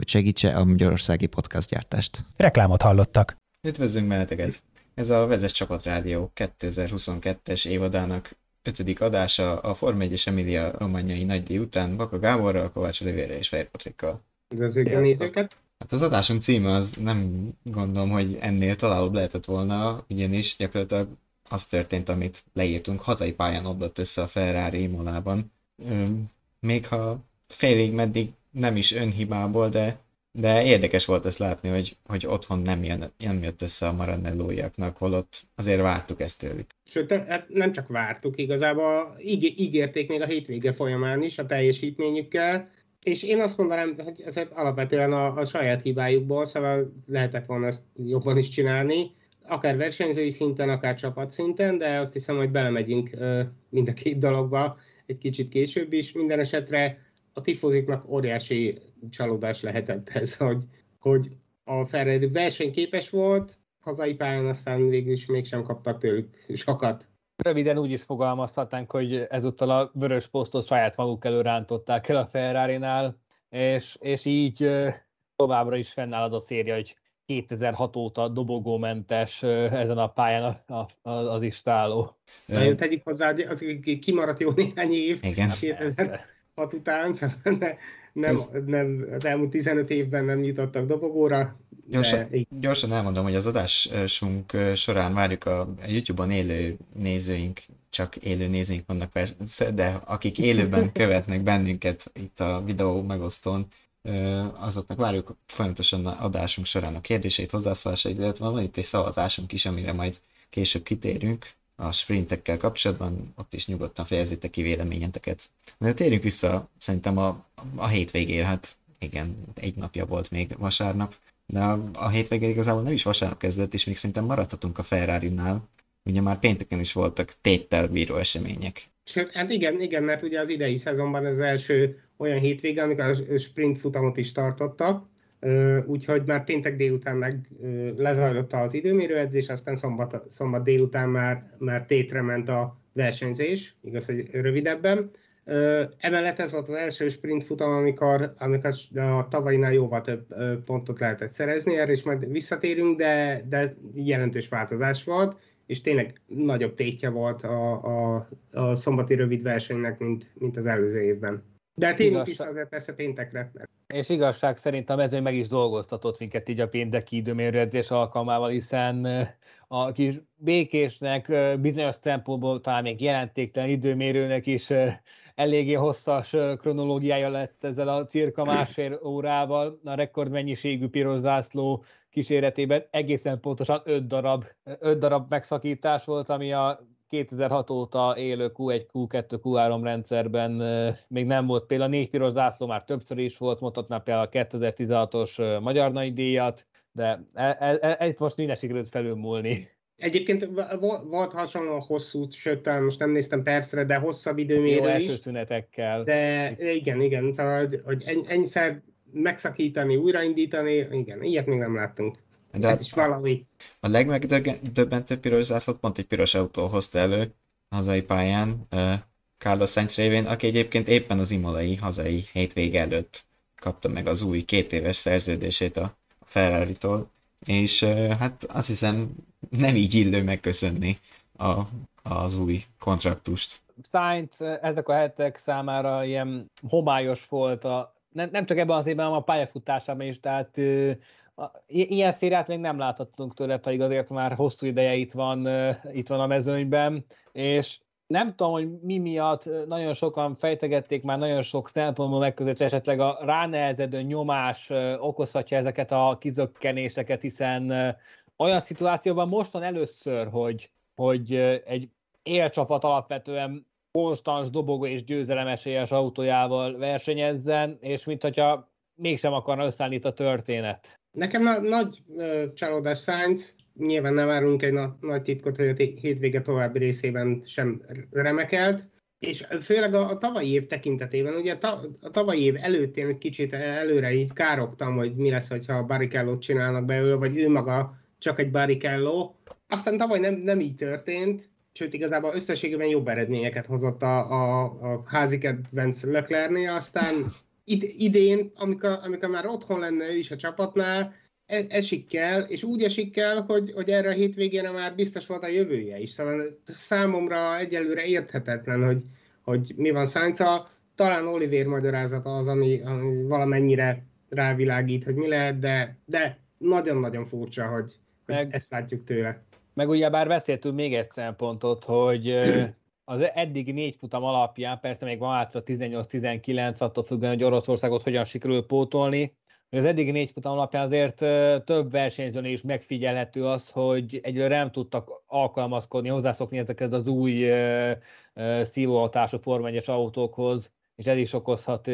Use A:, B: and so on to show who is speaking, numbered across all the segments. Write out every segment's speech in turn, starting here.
A: hogy segítse a magyarországi podcastgyártást.
B: Reklámot hallottak.
C: Üdvözlünk benneteket! Ez a Vezes Csapat Rádió 2022-es évadának ötödik adása a Form 1 és Emilia rományai nagydíj után Baka Gáborral, Kovács Olivérre és Fehér Patrikkal.
D: Üdvözlők a nézőket!
C: Hát az adásunk címe az nem gondolom, hogy ennél találóbb lehetett volna, ugyanis gyakorlatilag az történt, amit leírtunk, hazai pályán oblott össze a Ferrari Imolában. Még ha félig meddig nem is önhibából, de, de érdekes volt ezt látni, hogy, hogy otthon nem, jön, nem jött össze a Maranellóiaknak, holott azért vártuk ezt tőlük.
D: Sőt, hát nem csak vártuk, igazából íg- ígérték még a hétvége folyamán is a teljesítményükkel, és én azt mondanám, hogy ez alapvetően a, a saját hibájukból, szóval lehetett volna ezt jobban is csinálni, akár versenyzői szinten, akár csapatszinten, de azt hiszem, hogy belemegyünk mind a két dologba egy kicsit később is. Minden esetre a tifoziknak óriási csalódás lehetett ez, hogy, hogy a Ferrari versenyképes volt, hazai pályán aztán végül is mégsem kaptak tőlük sokat.
E: Röviden úgy is fogalmazhatnánk, hogy ezúttal a vörös posztot saját maguk elő rántották el a Ferrari-nál, és, és így továbbra is fennáll az a széria, hogy 2006 óta dobogómentes ezen a pályán az istáló.
D: Nagyon tegyük hozzá, az kimaradt jó néhány év.
C: Igen.
D: 2000 hat után, szóval ne, nem, nem, az elmúlt 15 évben nem jutottak dobogóra.
C: Gyorsan, de... gyorsan elmondom, hogy az adásunk során várjuk a YouTube-on élő nézőink, csak élő nézőink vannak persze, de akik élőben követnek bennünket itt a videó megosztón, azoknak várjuk folyamatosan adásunk során a kérdéseit, hozzászólásait, illetve van itt egy szavazásunk is, amire majd később kitérünk a sprintekkel kapcsolatban, ott is nyugodtan fejezzétek ki véleményeteket. De térjünk vissza szerintem a, a hétvégére, hát igen, egy napja volt még vasárnap, de a, a hétvégén igazából nem is vasárnap kezdődött, és még szerintem maradhatunk a Ferrari-nál. Ugye már pénteken is voltak téttel bíró események.
D: Hát igen, igen, mert ugye az idei szezonban az első olyan hétvége, amikor a sprint futamot is tartottak, úgyhogy már péntek délután meg lezajlott az időmérőedzés, aztán szombat, szombat délután már, már tétre ment a versenyzés, igaz, hogy rövidebben. Emellett ez volt az első sprint futam, amikor, amikor a tavainál jóval több pontot lehetett szerezni, erre is majd visszatérünk, de, de jelentős változás volt, és tényleg nagyobb tétje volt a, a, a szombati rövid versenynek, mint, mint az előző évben. De tényleg is azért persze péntekre.
E: És igazság szerint a mezőny meg is dolgoztatott minket így a pénteki időmérőedzés alkalmával, hiszen a kis békésnek bizonyos szempontból talán még jelentéktelen időmérőnek is eléggé hosszas kronológiája lett ezzel a cirka másfél órával, a rekordmennyiségű piros zászló kíséretében egészen pontosan 5 darab, 5 darab megszakítás volt, ami a 2006 óta élő Q1, Q2, Q3 rendszerben még nem volt például a négy piros zászló már többször is volt, mondhatná például a 2016-os Magyar Nagy Díjat, de e, e, e, ezt most minden sikerült felülmúlni.
D: Egyébként volt hasonló hosszú, sőt, most nem néztem percre, de hosszabb időmérő is.
E: szünetekkel.
D: De igen, igen, szóval, hogy ennyiszer megszakítani, újraindítani, igen, ilyet még nem láttunk. De Ez is valami.
C: A legmegdöbbentőbb piros zászlót pont egy piros autó hozta elő hazai pályán, uh, Carlos Sainz révén, aki egyébként éppen az imolai hazai hétvége előtt kapta meg az új két éves szerződését a Ferrari-tól, és uh, hát azt hiszem nem így illő megköszönni a, az új kontraktust.
E: Sainz ezek a hetek számára ilyen homályos volt, a, nem, nem csak ebben az évben, hanem a pályafutásában is, tehát Ilyen szériát még nem láthattunk tőle, pedig azért már hosszú ideje itt van, itt van a mezőnyben, és nem tudom, hogy mi miatt nagyon sokan fejtegették már nagyon sok szempontból megközelítve, esetleg a ránehezedő nyomás okozhatja ezeket a kizökkenéseket, hiszen olyan szituációban mostan először, hogy, hogy egy élcsapat alapvetően konstans dobogó és győzelemesélyes autójával versenyezzen, és mint mégsem akarna összeállni a történet.
D: Nekem na- nagy ö, csalódás Sainz, nyilván nem árulunk egy na- nagy titkot, hogy a hétvége további részében sem remekelt, és főleg a, a tavalyi év tekintetében, ugye ta, a tavalyi év előtt én egy kicsit előre így károgtam, hogy mi lesz, hogyha a Barrichello-t csinálnak belőle, vagy ő maga csak egy Barrichello. Aztán tavaly nem, nem így történt, sőt igazából összességében jobb eredményeket hozott a, a, a házi kedvenc Leclernél, aztán id, idén, amikor, amikor már otthon lenne ő is a csapatnál, e, esik kell, és úgy esik kell, hogy, hogy erre a hétvégére már biztos volt a jövője is. Szóval számomra egyelőre érthetetlen, hogy, hogy mi van Sainza. Talán Oliver magyarázata az, ami, ami valamennyire rávilágít, hogy mi lehet, de, de nagyon-nagyon furcsa, hogy, hogy meg, ezt látjuk tőle.
E: Meg ugye bár beszéltünk még egy szempontot, hogy az eddig négy futam alapján, persze még van átra 18-19, attól függően, hogy Oroszországot hogyan sikerül pótolni, az eddig négy futam alapján azért több versenyzőn is megfigyelhető az, hogy egyre nem tudtak alkalmazkodni, hozzászokni ezekhez az új szívóhatású formányos autókhoz, és ez is okozhat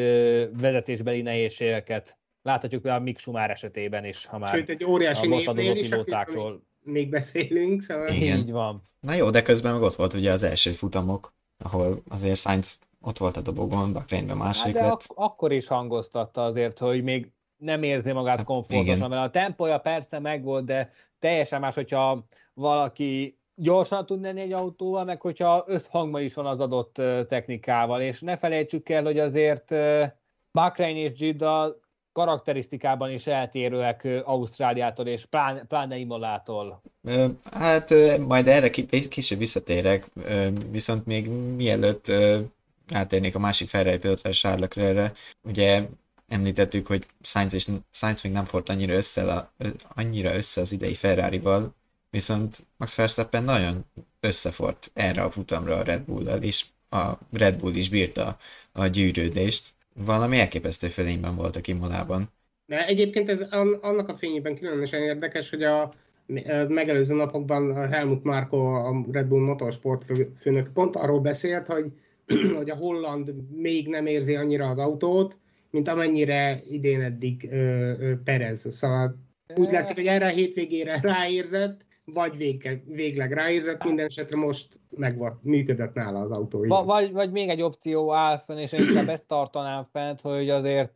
E: vezetésbeli nehézségeket. Láthatjuk például Mick Schumacher esetében is, ha már
D: Sőt, egy óriási a pilótákról még beszélünk, szóval...
E: Igen. Így van.
C: Na jó, de közben meg ott volt ugye az első futamok, ahol azért Sainz ott volt a dobogon, Bakrényben másik hát
E: de
C: lett.
E: Ak- akkor is hangoztatta azért, hogy még nem érzi magát hát, komfortosan, mert a tempója persze megvolt, de teljesen más, hogyha valaki gyorsan tud lenni egy autóval, meg hogyha összhangban is van az adott technikával, és ne felejtsük el, hogy azért Bahrain és Gidda karakterisztikában is eltérőek Ausztráliától és pláne, pláne Imolától.
C: Hát majd erre később visszatérek, viszont még mielőtt átérnék a másik Ferrari pilótára, Charles Leclerc-re, ugye említettük, hogy Sainz, és Sainz még nem fordult annyira össze, a, annyira össze az idei Ferrari-val, viszont Max Verstappen nagyon összefort erre a futamra a Red Bull-al, és a Red Bull is bírta a gyűrődést. Valami elképesztő fölényben voltak Imolában.
D: De egyébként ez annak a fényében különösen érdekes, hogy a megelőző napokban Helmut Marko, a Red Bull Motorsport főnök pont arról beszélt, hogy, hogy a holland még nem érzi annyira az autót, mint amennyire idén eddig Perez. Szóval úgy látszik, hogy erre a hétvégére ráérzett, vagy végleg, végleg ráérzett, minden esetre most meg volt, működött nála az autó.
E: Va, vagy, vagy még egy opció áll fenn, és én inkább ezt tartanám fent, hogy azért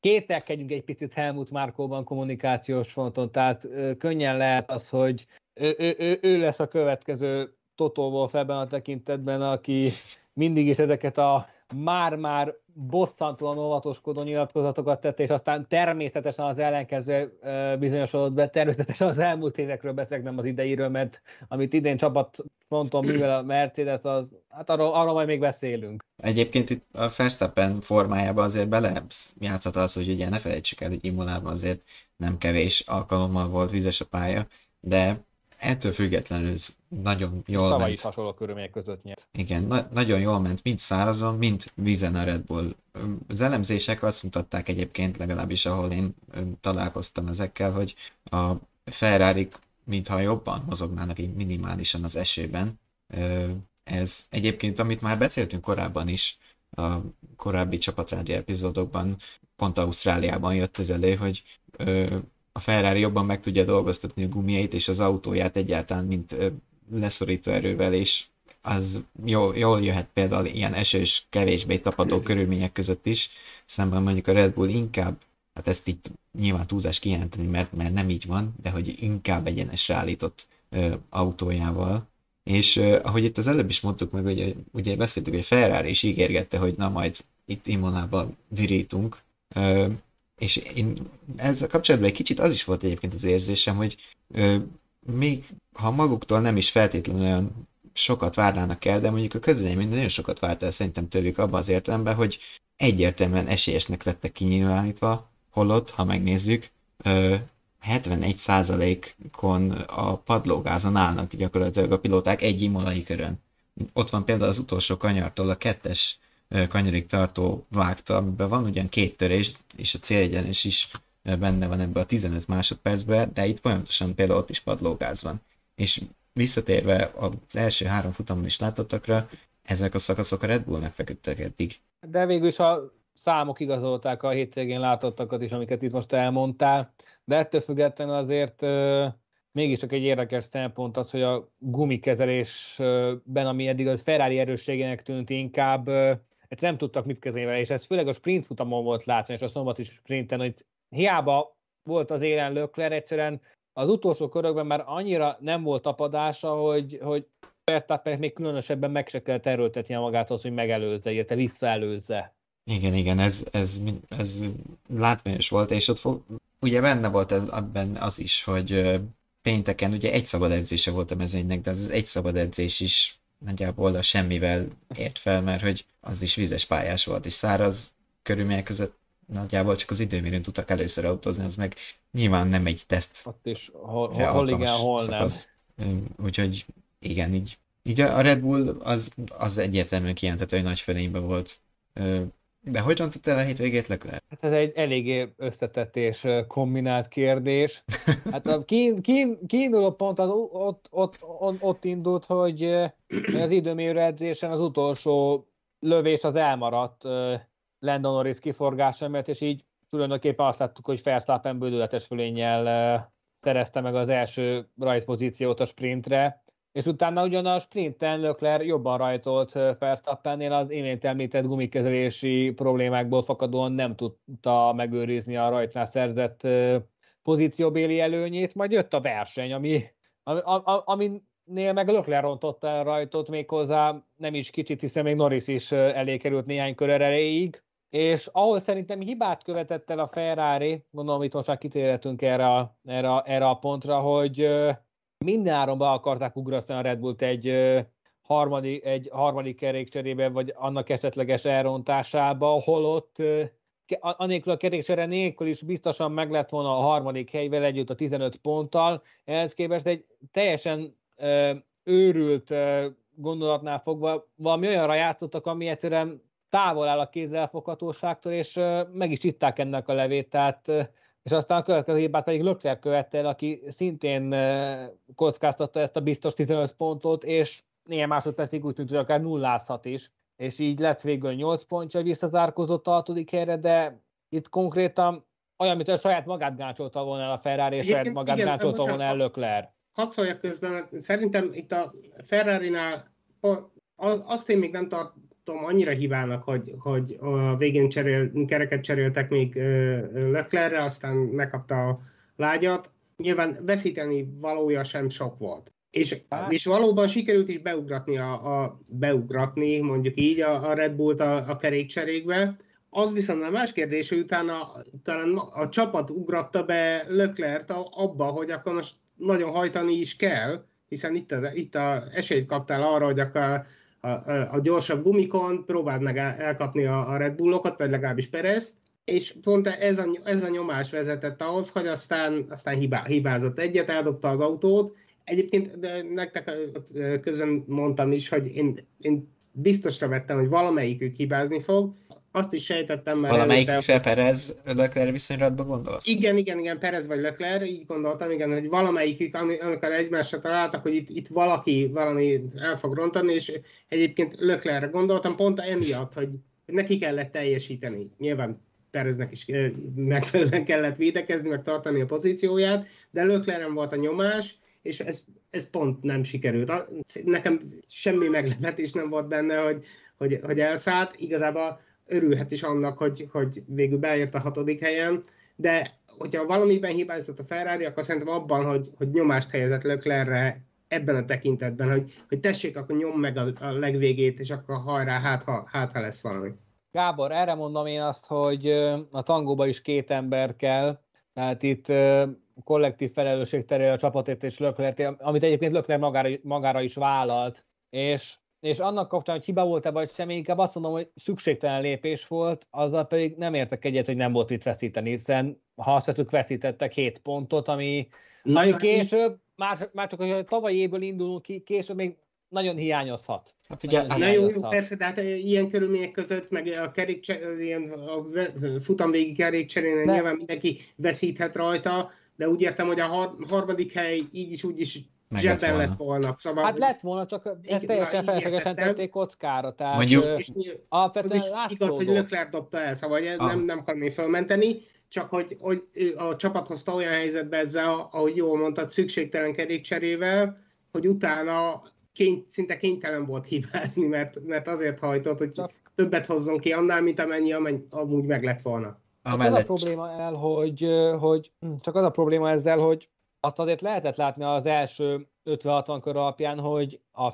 E: kételkedjünk egy picit Helmut Márkóban kommunikációs fronton, tehát könnyen lehet az, hogy ő, ő, ő, ő lesz a következő Toto Wolff ebben a tekintetben, aki mindig is ezeket a már-már bosszantóan óvatoskodó nyilatkozatokat tette, és aztán természetesen az ellenkező bizonyosodott be, természetesen az elmúlt évekről beszélek, nem az ideiről, mert amit idén csapat fronton művel a Mercedes, az, hát arról, arról majd még beszélünk.
C: Egyébként itt a Verstappen formájában azért bele játszott az, hogy ugye ne felejtsük el, hogy Imolában azért nem kevés alkalommal volt vizes a pálya, de ettől függetlenül ez nagyon jól Tavaly ment.
E: is hasonló körülmények között nyert.
C: Igen, na- nagyon jól ment, mind szárazon, mind vízen a Red Bull. Az elemzések azt mutatták egyébként, legalábbis ahol én találkoztam ezekkel, hogy a Ferrari mintha jobban mozognának így minimálisan az esőben. Ez egyébként, amit már beszéltünk korábban is, a korábbi csapatrádi epizódokban, pont Ausztráliában jött ez elő, hogy a Ferrari jobban meg tudja dolgoztatni a gumiait és az autóját egyáltalán, mint leszorító erővel, és az jól, jól jöhet például ilyen esős, kevésbé tapadó körülmények között is, szemben mondjuk a Red Bull inkább, hát ezt itt nyilván túlzás kijelenteni, mert, mert nem így van, de hogy inkább egyenesre állított ö, autójával, és ö, ahogy itt az előbb is mondtuk meg, hogy ugye beszéltük, hogy Ferrari is ígérgette, hogy na majd itt Imonában virítunk, ö, és én ezzel kapcsolatban egy kicsit az is volt egyébként az érzésem, hogy ö, még ha maguktól nem is feltétlenül olyan sokat várnának el, de mondjuk a közvélemény nagyon sokat várt el szerintem tőlük abban az értelemben, hogy egyértelműen esélyesnek lettek kinyilvánítva, holott, ha megnézzük, 71%-on a padlógázon állnak gyakorlatilag a pilóták egy imolai körön. Ott van például az utolsó kanyartól a kettes kanyarig tartó vágta, amiben van ugyan két törés, és a célegyenes is benne van ebbe a 15 másodpercbe, de itt folyamatosan például ott is padlógáz van. És visszatérve az első három futamon is látottakra, ezek a szakaszok a Red Bullnak feküdtek eddig.
E: De végül is a számok igazolták a hétvégén látottakat is, amiket itt most elmondtál. de ettől függetlenül azért mégiscsak egy érdekes szempont az, hogy a gumikezelésben, ami eddig az Ferrari erősségének tűnt inkább, ezt nem tudtak mit kezelni vele, és ez főleg a sprint futamon volt látni, és a szombati sprinten, hogy hiába volt az élen Lökler, egyszerűen az utolsó körökben már annyira nem volt tapadása, hogy, hogy Verstappen még különösebben meg se kellett erőltetni magát az, hogy megelőzze, illetve visszaelőzze.
C: Igen, igen, ez, ez, ez látványos volt, és ott fog, ugye benne volt ebben az is, hogy pénteken ugye egy szabad edzése volt a mezőnynek, de az egy szabad edzés is nagyjából a semmivel ért fel, mert hogy az is vizes pályás volt, és száraz körülmények között nagyjából csak az időmérőn tudtak először autózni, az meg nyilván nem egy teszt.
E: Ott is, hol, hol igen, hol szakasz.
C: nem. Úgyhogy igen, így, így a Red Bull az, az egyértelműen kijelenthető, hogy nagy fölényben volt. De hogy rontott el a hétvégét Leclerc?
E: Hát ez egy eléggé összetett és kombinált kérdés. Hát a kiinduló pont az ott, ott, ott, ott indult, hogy az időmérő edzésen az utolsó lövés az elmaradt Landon Norris kiforgása miatt, és így tulajdonképpen azt láttuk, hogy Verstappen bődületes fölénnyel szerezte meg az első rajtpozíciót a sprintre, és utána ugyan a sprinten Lökler jobban rajtolt Verstappennél, az imént említett gumikezelési problémákból fakadóan nem tudta megőrizni a rajtnál szerzett pozícióbéli előnyét, majd jött a verseny, ami, ami, aminél meg Lökler rontotta el rajtot méghozzá nem is kicsit, hiszen még Norris is elé került néhány kör erejéig, és ahol szerintem hibát követett el a Ferrari, gondolom itt most már kitérhetünk erre erre, erre a pontra, hogy mindenáron be akarták ugrasztani a Red Bullt egy harmadik, egy harmadik kerékcserében, vagy annak esetleges elrontásába, holott anélkül a kerékcsere nélkül is biztosan meg lett volna a harmadik helyvel együtt a 15 ponttal, ehhez képest egy teljesen ö, őrült ö, gondolatnál fogva valami olyanra játszottak, ami egyszerűen távol áll a kézzelfoghatóságtól, és ö, meg is itták ennek a levét, tehát és aztán a következő hibát pedig Lökler követte el, aki szintén kockáztatta ezt a biztos 15 pontot, és néhány másodpercig úgy tűnt, hogy akár nullázhat is, és így lett végül 8 pontja, visszazárkozott a hatodik helyre, de itt konkrétan olyan, mint a saját magát gáncsolta volna el a Ferrari, és saját magát igen, gáncsolta volna el Lökler.
D: Hadd szóljak közben, szerintem itt a Ferrari-nál azt én még nem tart, tartom annyira hibának, hogy, hogy a végén cserél, kereket cseréltek még Leclerre, aztán megkapta a lágyat. Nyilván veszíteni valója sem sok volt. És, és valóban sikerült is beugratni, a, a, beugratni mondjuk így a, a Red Bullt a, a kerékcserékbe. Az viszont a más kérdés, hogy utána talán a csapat ugratta be Leclerc abba, hogy akkor most nagyon hajtani is kell, hiszen itt, a, itt a esélyt kaptál arra, hogy akkor a, a gyorsabb gumikon, próbáld meg elkapni a, a Red Bullokat, vagy legalábbis Perez, és pont ez a, ez a nyomás vezetett ahhoz, hogy aztán, aztán hibá, hibázott egyet, eldobta az autót. Egyébként de nektek közben mondtam is, hogy én, én biztosra vettem, hogy valamelyikük hibázni fog, azt is sejtettem
C: már. Valamelyikre előtte... Perez Leclerc viszonylatba gondolsz?
D: Igen, igen, igen, Perez vagy Leclerc, így gondoltam, igen, hogy valamelyikük, amikor egymásra találtak, hogy itt, itt valaki valami el fog rontani, és egyébként Leclercre gondoltam, pont emiatt, hogy neki kellett teljesíteni. Nyilván Pereznek is megfelelően kellett védekezni, meg tartani a pozícióját, de Leclerc volt a nyomás, és ez, ez pont nem sikerült. Nekem semmi meglepetés nem volt benne, hogy, hogy, hogy elszállt. Igazából örülhet is annak, hogy, hogy végül beért a hatodik helyen, de hogyha valamiben hibázott a Ferrari, akkor szerintem abban, hogy, hogy nyomást helyezett Leclerre ebben a tekintetben, hogy, hogy tessék, akkor nyom meg a, a legvégét, és akkor hajrá, hát ha, hát ha lesz valami.
E: Gábor, erre mondom én azt, hogy a tangóba is két ember kell, tehát itt kollektív felelősség terül a csapatért és Lökler, amit egyébként Lökler magára, magára is vállalt, és és annak kapcsán, hogy hiba volt-e vagy sem, inkább azt mondom, hogy szükségtelen lépés volt, azzal pedig nem értek egyet, hogy nem volt mit veszíteni, hiszen ha azt veszük, veszítettek 7 pontot, ami, ami később, már, már csak hogy tavalyi évből indulunk ki, később még nagyon hiányozhat.
D: Hát ugye, nagyon hát hiányozhat. jó, persze, de hát ilyen körülmények között, meg a kerékcser, ilyen a futamvégi kerékcserénél nyilván mindenki veszíthet rajta, de úgy értem, hogy a harmadik hely így is úgy is zsebben lett volna.
E: Szóval, hát lett volna, csak ezt teljesen feleslegesen tették kockára. Tehát, Mondjuk, és
D: alapvetően az is igaz, hogy Lökler dobta el, szóval nem, nem akarom én felmenteni, csak hogy, hogy a csapat hozta olyan helyzetbe ezzel, ahogy jól mondtad, szükségtelen kerékcserével, hogy utána kény, szinte kénytelen volt hibázni, mert, mert azért hajtott, hogy csak többet hozzon ki annál, mint amennyi, amennyi amúgy meg lett volna.
E: Csak az a probléma el, hogy, hogy csak az a probléma ezzel, hogy azt azért lehetett látni az első 50-60 kör alapján, hogy a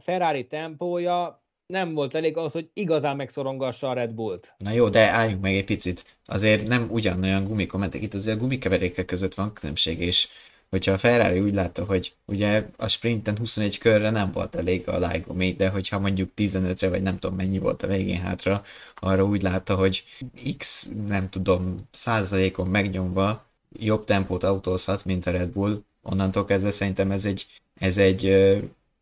E: Ferrari tempója nem volt elég az, hogy igazán megszorongassa a Red Bullt.
C: Na jó, de álljunk meg egy picit. Azért nem ugyanolyan gumikomentek, itt azért a gumikeverékek között van különbség, és hogyha a Ferrari úgy látta, hogy ugye a sprinten 21 körre nem volt elég a lájgomé, de hogyha mondjuk 15-re, vagy nem tudom mennyi volt a végén hátra, arra úgy látta, hogy x, nem tudom, százalékon megnyomva jobb tempót autózhat, mint a Red Bull, onnantól kezdve szerintem ez egy, ez egy,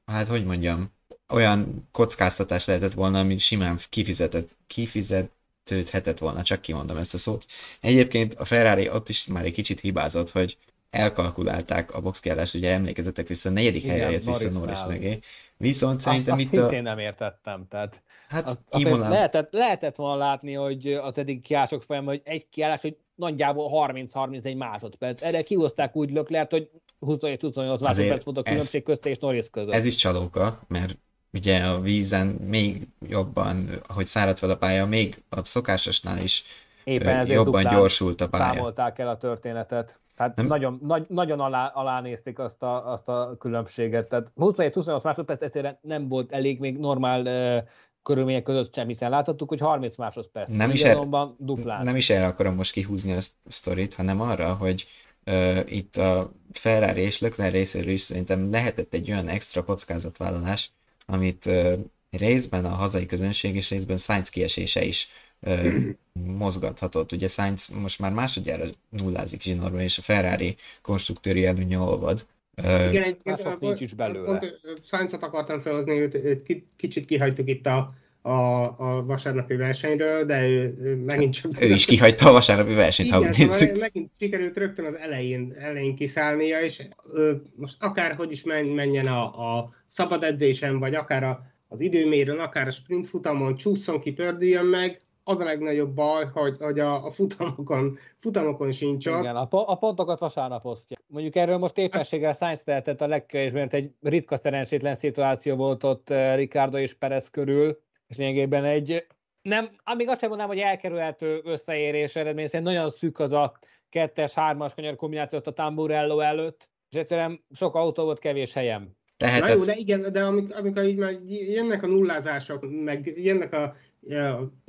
C: hát hogy mondjam, olyan kockáztatás lehetett volna, ami simán kifizetett, kifizetődhetett volna, csak kimondom ezt a szót. Egyébként a Ferrari ott is már egy kicsit hibázott, hogy elkalkulálták a boxkiállást, ugye emlékezetek vissza, a negyedik Igen, helyre jött vissza Norris mögé. Viszont szerintem
E: itt a... nem értettem, tehát
C: Hát
E: azt, Imolán... lehetett, lehetett volna látni, hogy az eddig kiállások folyamán, hogy egy kiállás, hogy nagyjából 30-31 másodperc. Erre kihozták úgy löklert, hogy 27-28 másodperc volt a különbség közt és Norris között.
C: Ez is csalóka, mert ugye a vízen még jobban, ahogy száradt fel a pálya, még a szokásosnál is Éppen jobban gyorsult a pálya.
E: Számolták el a történetet. Tehát nem? nagyon, nagy, nagyon alá, alá nézték azt a, azt a különbséget. Tehát 27-28 másodperc egyszerűen nem volt elég még normál uh, körülmények között sem, hiszen láthattuk, hogy 30 másodperc.
C: Nem is, er, duplán. nem is erre akarom most kihúzni a sztorit, hanem arra, hogy uh, itt a Ferrari és Leclerc részéről is szerintem lehetett egy olyan extra kockázatvállalás, amit uh, részben a hazai közönség és részben Sainz kiesése is uh, mozgathatott. Ugye Sainz most már másodjára nullázik zsinórban, és a Ferrari konstruktőri előnye olvad.
D: Igen, egy, nincs is belőle. Pont Sainzot akartam felhozni, őt, őt kicsit kihagytuk itt a, a, a vasárnapi versenyről, de ő, ő megint csak...
C: Ő is kihagyta a vasárnapi versenyt,
D: Igen, ha úgy nézzük. Szóval megint sikerült rögtön az elején, elején kiszállnia, és ő, most akárhogy is menjen a, a szabad edzésen, vagy akár a, az időmérőn, akár a sprint futamon, csúszson ki, pördüljön meg, az a legnagyobb baj, hogy, hogy a, a futamokon, futamokon sincs ott.
E: Igen, a, a pontokat vasárnap osztja. Mondjuk erről most éppenséggel Sainz tehetett a legkevésbé, mert egy ritka szerencsétlen szituáció volt ott eh, Ricardo és Perez körül, és lényegében egy, nem, amíg azt sem mondanám, hogy elkerülhető összeérés eredmény, szerint nagyon szűk az a kettes, hármas kanyar kombinációt a Tamburello előtt, és egyszerűen sok autó volt, kevés helyem.
D: Lehetett. Na jó, de igen, de amikor, amikor így már jönnek a nullázások, meg jönnek a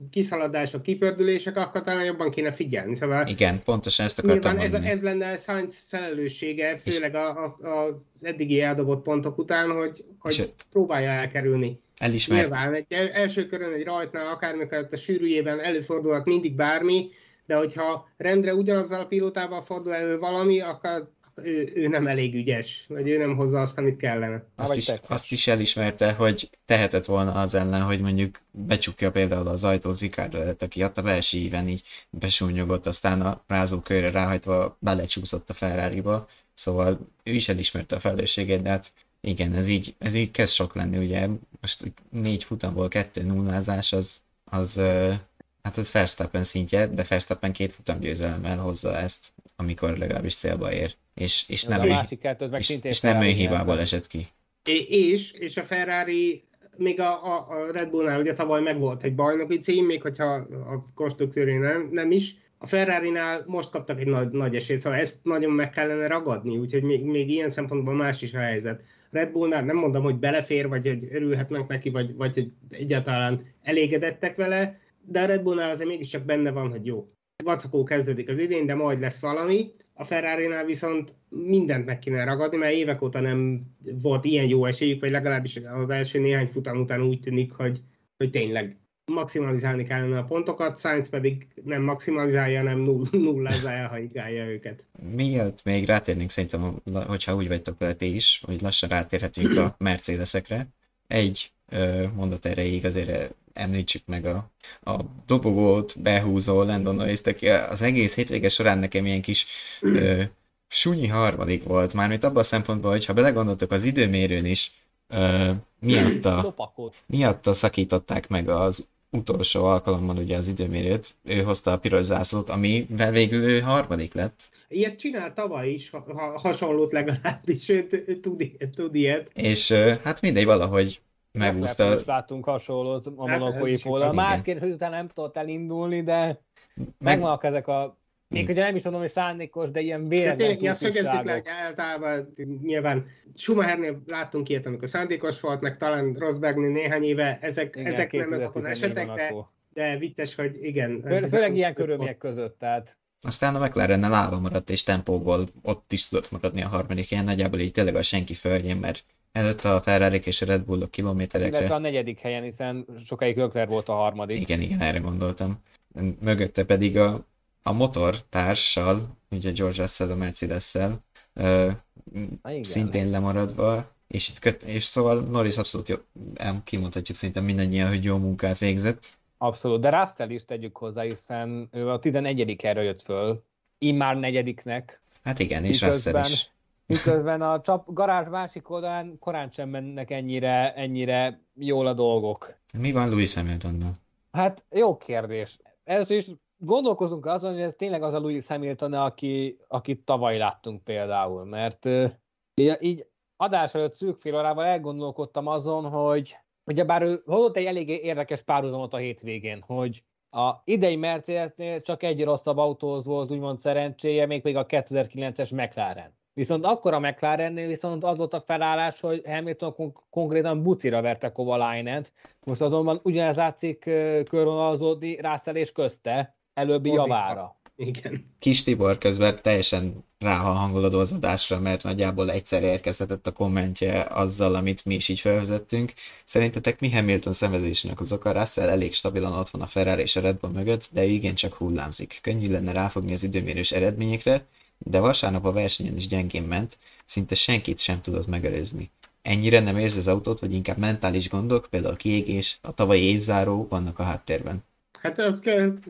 D: kiszaladások, kipördülések, akkor talán jobban kéne figyelni. Szóval
C: Igen, pontosan ezt akartam
D: ez, ez lenne Sainz felelőssége, főleg a, a, a eddigi eldobott pontok után, hogy, hogy próbálja elkerülni.
C: Elismert.
D: Nyilván egy első körön egy rajtnál, akármikor a sűrűjében előfordulhat mindig bármi, de hogyha rendre ugyanazzal a pilótával fordul elő valami, akkor ő, ő nem elég ügyes, vagy ő nem hozza azt, amit kellene.
C: Azt is, azt is elismerte, hogy tehetett volna az ellen, hogy mondjuk becsukja például az ajtót Ricardo előtt, aki a belső íven így besúnyogott, aztán a rázókörre ráhajtva belecsúszott a ferrari -ba. Szóval ő is elismerte a felelősségét, de hát igen, ez így, ez így kezd sok lenni, ugye most négy futamból kettő nullázás, az, az hát ez Verstappen szintje, de Verstappen két futam győzelemmel hozza ezt, amikor legalábbis célba ér és, és nem, ő, és, és nem hibából esett ki.
D: És, és a Ferrari még a, a, a Red Bullnál ugye tavaly megvolt egy bajnoki cím, még hogyha a konstruktőrén nem, nem is. A Ferrari-nál most kaptak egy nagy, nagy esélyt, szóval ezt nagyon meg kellene ragadni, úgyhogy még, még ilyen szempontból más is a helyzet. Red Bullnál nem mondom, hogy belefér, vagy hogy örülhetnek neki, vagy, vagy hogy egyáltalán elégedettek vele, de a Red Bullnál azért mégiscsak benne van, hogy jó. Vacakó kezdődik az idén, de majd lesz valami, a Ferrari-nál viszont mindent meg kéne ragadni, mert évek óta nem volt ilyen jó esélyük, vagy legalábbis az első néhány futam után úgy tűnik, hogy, hogy tényleg maximalizálni kellene a pontokat, Sainz pedig nem maximalizálja, nem nullázálja, ha igálja őket.
C: Miért még rátérnénk szerintem, hogyha úgy vagytok vele ti is, hogy lassan rátérhetünk a Mercedesekre. Egy mondat erejéig azért említsük meg a, a dobogót behúzó Landon Norris, aki az egész hétvége során nekem ilyen kis ö, sunyi harmadik volt, mármint abban a szempontból, hogy ha belegondoltok az időmérőn is, ö, miatta, miatta szakították meg az utolsó alkalommal ugye az időmérőt, ő hozta a piros zászlót, amivel végül ő harmadik lett.
D: Ilyet csinál tavaly is, ha, ha hasonlót legalábbis, ő, tud, tud ilyet.
C: És hát mindegy, valahogy megúszta.
E: Most láttunk hasonlót a hát monokói póla. Másként, hogy utána nem tudott elindulni, de meg... megvannak ezek a még ugye nem is mondom, hogy szándékos, de ilyen véletlen
D: Ja, szögezzük le, hogy általában nyilván Schumachernél láttunk ilyet, amikor szándékos volt, meg talán Rosbergnél néhány éve, ezek, igen, ezek nem azok az esetek, de, de vicces, hogy igen.
E: Fő, főleg ilyen körülmények között, tehát
C: aztán a McLarennel állva maradt, és tempóból ott is tudott maradni a harmadik helyen, nagyjából így tényleg a senki földjén, mert előtte a ferrari és a Red Bullok kilométerekre.
E: Illetve a negyedik helyen, hiszen sokáig Leclerc volt a harmadik.
C: Igen, igen, erre gondoltam. Mögötte pedig a a motortársal, ugye George Russell a Mercedes-szel, uh, szintén lemaradva, és itt köt, és szóval Norris abszolút jó, kimondhatjuk szerintem mindannyian, hogy jó munkát végzett.
E: Abszolút, de Russell is tegyük hozzá, hiszen ő a 11 erre jött föl, immár negyediknek.
C: Hát igen, és Russell is.
E: Miközben a csap, garázs másik oldalán korán sem mennek ennyire, ennyire jól a dolgok.
C: Mi van Louis Hamiltonnal?
E: Hát jó kérdés. Először is gondolkozunk azon, hogy ez tényleg az a Louis Hamilton, aki, akit tavaly láttunk például, mert így, így adás előtt szűk fél órával elgondolkodtam azon, hogy bár ő hozott egy eléggé érdekes párhuzamot a hétvégén, hogy a idei Mercedesnél csak egy rosszabb autóhoz volt úgymond szerencséje, még még a 2009-es McLaren. Viszont akkor a McLarennél viszont az volt a felállás, hogy Hamilton kon- konkrétan bucira verte Kovalainen-t. Most azonban ugyanez látszik körvonalazódni Russell és közte, előbbi Fordítva. javára.
D: Igen.
C: Kis Tibor közben teljesen ráhangolódó az adásra, mert nagyjából egyszer érkezhetett a kommentje azzal, amit mi is így felvezettünk. Szerintetek mi Hamilton szenvedésének az oka? Russell elég stabilan ott van a Ferrari és a Red Bull mögött, de igencsak hullámzik. Könnyű lenne ráfogni az időmérős eredményekre, de vasárnap a versenyen is gyengén ment, szinte senkit sem tudott megelőzni. Ennyire nem érzi az autót, vagy inkább mentális gondok, például a kiégés, a tavalyi évzáró vannak a háttérben.
D: Hát a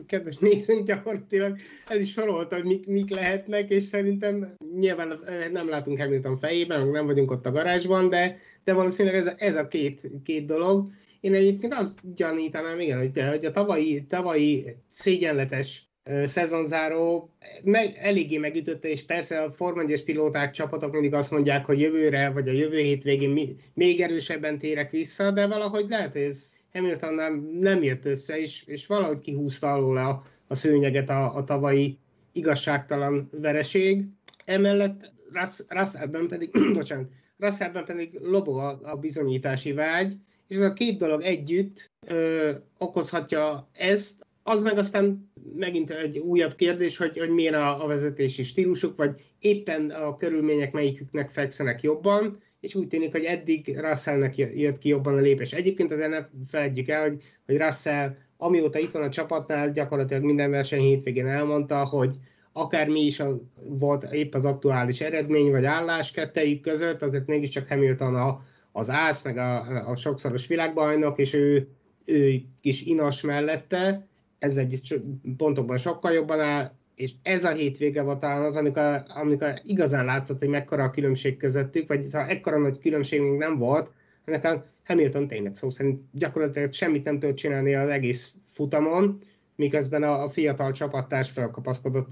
D: kedves nézőnk gyakorlatilag el is sorolta, hogy mik, mik lehetnek, és szerintem nyilván nem látunk Hamilton fejében, nem vagyunk ott a garázsban, de, de valószínűleg ez a, ez a két, két dolog. Én egyébként azt gyanítanám, igen, hogy, hogy a tavalyi, tavalyi szégyenletes szezonzáró meg, eléggé megütötte, és persze a Form 1 pilóták, csapatok mindig azt mondják, hogy jövőre, vagy a jövő hétvégén még erősebben térek vissza, de valahogy lehet, hogy ez Hamilton nem, nem jött össze, és, és valahogy kihúzta alól a, a szőnyeget a, a tavalyi igazságtalan vereség. Emellett Russellben pedig, bocsánat, Russellben pedig lobog a, a bizonyítási vágy, és ez a két dolog együtt ö, okozhatja ezt, az meg aztán megint egy újabb kérdés, hogy, hogy milyen a, a vezetési stílusuk, vagy éppen a körülmények melyiküknek fekszenek jobban, és úgy tűnik, hogy eddig Russellnek jött ki jobban a lépés. Egyébként azért ne felejtjük el, hogy, hogy Russell amióta itt van a csapatnál, gyakorlatilag minden verseny hétvégén elmondta, hogy akármi is a, volt épp az aktuális eredmény vagy állás kettejük között, azért mégiscsak Hamilton a, az ász, meg a, a sokszoros világbajnok, és ő, ő kis inas mellette, ez egy pontokban sokkal jobban áll, és ez a hétvége volt talán az, amikor, amikor igazán látszott, hogy mekkora a különbség közöttük, vagy ha ekkora nagy különbség még nem volt, nekem Hamilton tényleg szó szerint gyakorlatilag semmit nem tudott csinálni az egész futamon, miközben a, a fiatal csapattárs felkapaszkodott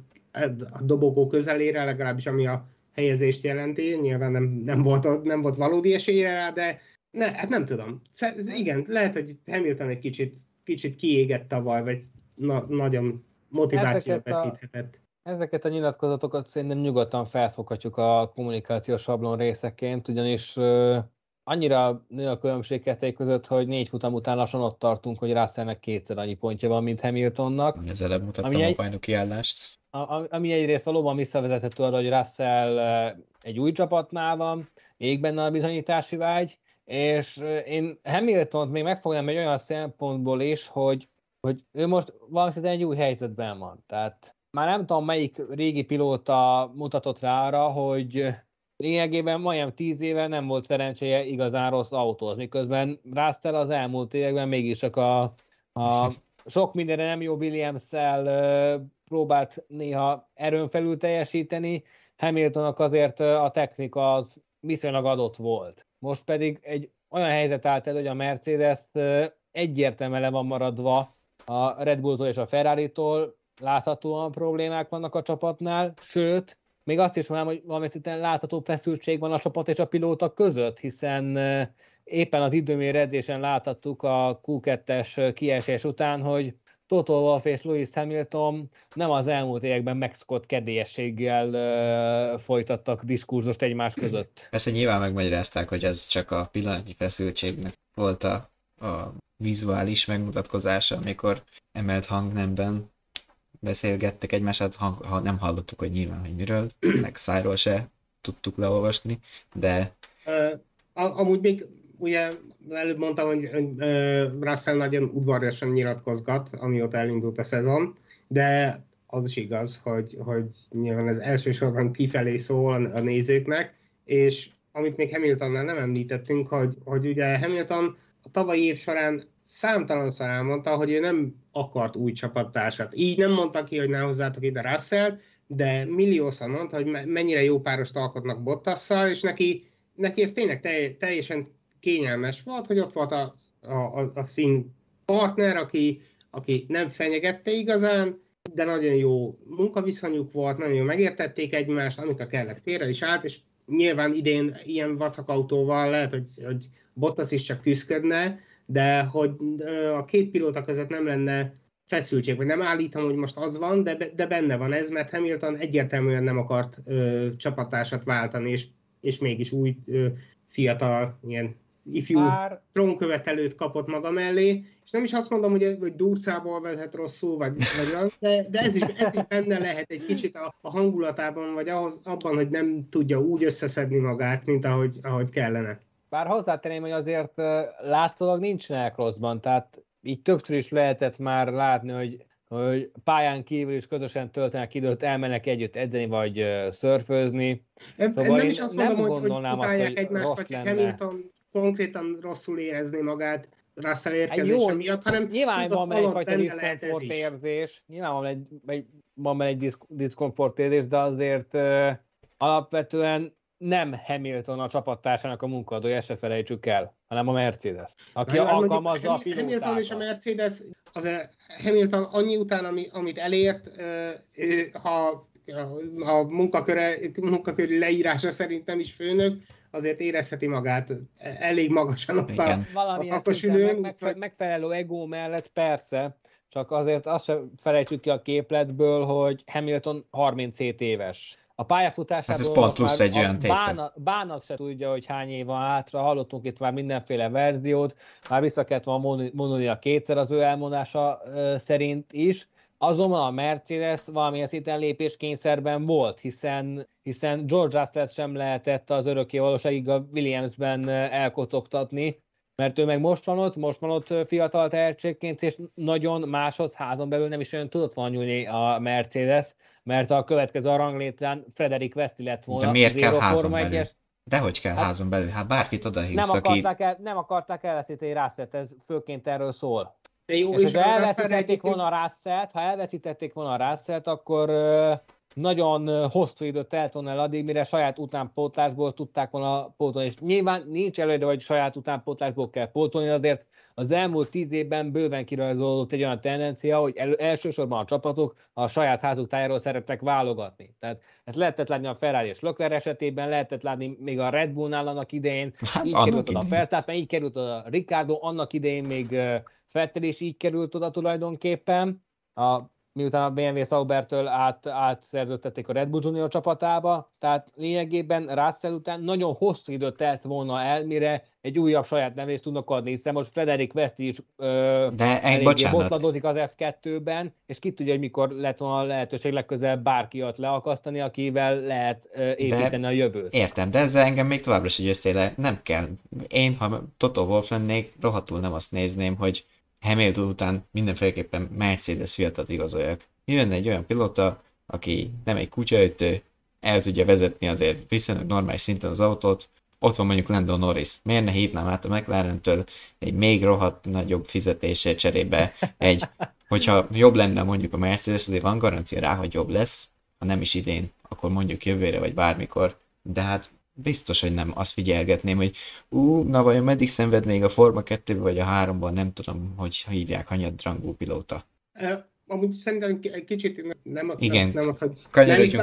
D: a dobogó közelére, legalábbis ami a helyezést jelenti, nyilván nem, nem, volt, nem volt valódi esélye rá, de ne, hát nem tudom. Igen, lehet, hogy Hamilton egy kicsit, kicsit kiégett tavaly, vagy na, nagyon motivációt veszíthetett.
E: A, ezeket a nyilatkozatokat szerintem nyugodtan felfoghatjuk a kommunikációs sablon részeként, ugyanis annyira nő a különbség kettői között, hogy négy futam után lassan ott tartunk, hogy Russellnek kétszer annyi pontja van, mint Hamiltonnak.
C: Ez előbb mutattam ami a egy, bajnoki állást.
E: Ami egyrészt valóban visszavezethető arra, hogy Russell egy új csapatnál van, még benne a bizonyítási vágy, és én Hamilton-t még megfognám egy olyan szempontból is, hogy hogy ő most valószínűleg egy új helyzetben van. Tehát már nem tudom, melyik régi pilóta mutatott rá arra, hogy lényegében majdnem tíz éve nem volt szerencséje igazán rossz autóz, miközben Russell az elmúlt években mégis csak a, a sok mindenre nem jó Williams-szel próbált néha erőn felül teljesíteni, Hamiltonnak azért a technika az viszonylag adott volt. Most pedig egy olyan helyzet állt el, hogy a Mercedes egyértelműen le van maradva a Red Bulltól és a Ferrari-tól, láthatóan problémák vannak a csapatnál, sőt, még azt is mondanám, hogy valami szinten látható feszültség van a csapat és a pilóta között, hiszen éppen az időmér edzésen láthattuk a Q2-es kiesés után, hogy Toto Wolff és Lewis Hamilton nem az elmúlt években megszokott kedélyességgel folytattak diskurzust egymás között.
C: Persze nyilván megmagyarázták, hogy ez csak a pillanatnyi feszültségnek volt a, a vizuális megmutatkozása, amikor emelt hangnemben beszélgettek egymását, hang, ha nem hallottuk, hogy nyilván, hogy miről, meg szájról se tudtuk leolvasni, de...
D: Uh, amúgy még ugye előbb mondtam, hogy Russell nagyon udvariasan nyilatkozgat, amióta elindult a szezon, de az is igaz, hogy, hogy nyilván ez elsősorban kifelé szól a nézőknek, és amit még Hamiltonnál nem említettünk, hogy, hogy ugye Hamilton a tavalyi év során számtalanszor elmondta, hogy ő nem akart új csapattársat. Így nem mondta ki, hogy ne hozzátok ide Russell, de milliószor mondta, hogy mennyire jó párost alkotnak Bottasszal, és neki, neki ez tényleg teljesen kényelmes volt, hogy ott volt a, a, a finn partner, aki, aki nem fenyegette igazán, de nagyon jó munkaviszonyuk volt, nagyon jó megértették egymást, amikor kellett félre is állt, és nyilván idén ilyen vacakautóval lehet, hogy, hogy Bottas is csak küzdködne, de hogy a két pilóta között nem lenne feszültség, vagy nem állítom, hogy most az van, de, de benne van ez, mert Hamilton egyértelműen nem akart ö, csapattársat váltani, és, és mégis új ö, fiatal, ilyen ifjú Bár... trónkövetelőt kapott maga mellé, és nem is azt mondom, hogy, hogy durcából vezet rosszul, vagy, vagy de, de ez, is, ez is benne lehet egy kicsit a, a hangulatában, vagy ahhoz, abban, hogy nem tudja úgy összeszedni magát, mint ahogy, ahogy kellene.
E: Bár hozzátenném, hogy azért látszólag nincsenek rosszban, tehát így többször is lehetett már látni, hogy hogy pályán kívül is közösen töltenek időt, elmennek együtt edzeni vagy szörfőzni.
D: Szóval nem is azt mondom, hogy, hogy utálják azt, egymást, vagy Hamilton konkrétan rosszul érezni magát Russell érkezése hát miatt, hanem
E: nyilván van egyfajta diszkomfort érzés, nyilván van egy, egy, van egy diszkomfort érzés, de azért uh, alapvetően nem Hamilton a csapattársának a munkadója, se felejtsük el, hanem a Mercedes, aki Na, alkalmazza a pilótákat.
D: Hamilton és a Mercedes, az Hamilton annyi után, ami, amit elért, ő, ha a munkaköre, munkaköri leírása szerint nem is főnök, azért érezheti magát elég magasan ott a,
E: a kakosülőn. Meg, meg, megfelelő ego mellett persze, csak azért azt sem felejtsük ki a képletből, hogy Hamilton 37 éves. A pályafutásából hát ez
C: pont plusz egy olyan
E: bánat, bánat se tudja, hogy hány év van hátra, hallottunk itt már mindenféle verziót, már vissza kellett volna mondani a kétszer az ő elmondása szerint is, Azonban a Mercedes valamilyen szinten lépéskényszerben volt, hiszen, hiszen George Russell sem lehetett az örökké valóságig a Williamsben elkotogtatni, mert ő meg most van ott, most van ott fiatal tehetségként, és nagyon máshoz házon belül nem is olyan tudott volna nyúlni a Mercedes, mert a következő a ranglétrán Frederik Veszti lett volna.
C: De miért kell házon belül? Dehogy kell hát, házon belül? Hát bárkit oda hívsz,
E: nem akarták, el, nem akarták elveszíteni Russell-t, ez főként erről szól. De jó, és, és ha elveszítették volna a russell ha elveszítették volna a russell akkor nagyon hosszú időt telt volna el addig, mire saját utánpótlásból tudták volna pótolni. És nyilván nincs előre, hogy saját utánpótlásból kell pótolni, azért az elmúlt tíz évben bőven kirajzolódott egy olyan tendencia, hogy el, elsősorban a csapatok a saját házuk tájáról szeretnek válogatni. Tehát ezt lehetett látni a Ferrari és Leclerc esetében, lehetett látni még a Red Bullnál annak idején, hát, így került oda a Verstappen, így került oda a Ricardo, annak idején még Fettel is így került oda tulajdonképpen, a, miután a BMW Saubertől át, átszerződtették a Red Bull Junior csapatába, tehát lényegében Russell után nagyon hosszú időt telt volna el, mire egy újabb saját nevést tudnak adni, hiszen most Frederik West is ö,
C: De eléggé
E: botladozik az F2-ben, és ki tudja, hogy mikor lett volna a lehetőség legközelebb bárki ott leakasztani, akivel lehet ö, építeni de, a jövőt.
C: Értem, de ezzel engem még továbbra is összéle nem kell. Én, ha Toto Wolf lennék, rohadtul nem azt nézném, hogy Hamilton után mindenféleképpen Mercedes fiatal igazoljak. Mi lenne egy olyan pilóta, aki nem egy kutyaütő, el tudja vezetni azért viszonylag normális szinten az autót, ott van mondjuk Lando Norris. Miért ne hívnám át a McLaren-től egy még rohadt nagyobb fizetése cserébe egy, hogyha jobb lenne mondjuk a Mercedes, azért van garancia rá, hogy jobb lesz, ha nem is idén, akkor mondjuk jövőre vagy bármikor. De hát biztos, hogy nem azt figyelgetném, hogy ú, na vajon meddig szenved még a Forma 2 vagy a 3-ban, nem tudom, hogy hívják, hanyad rangú pilóta.
D: amúgy szerintem egy kicsit nem,
C: Igen,
D: nem, az, hogy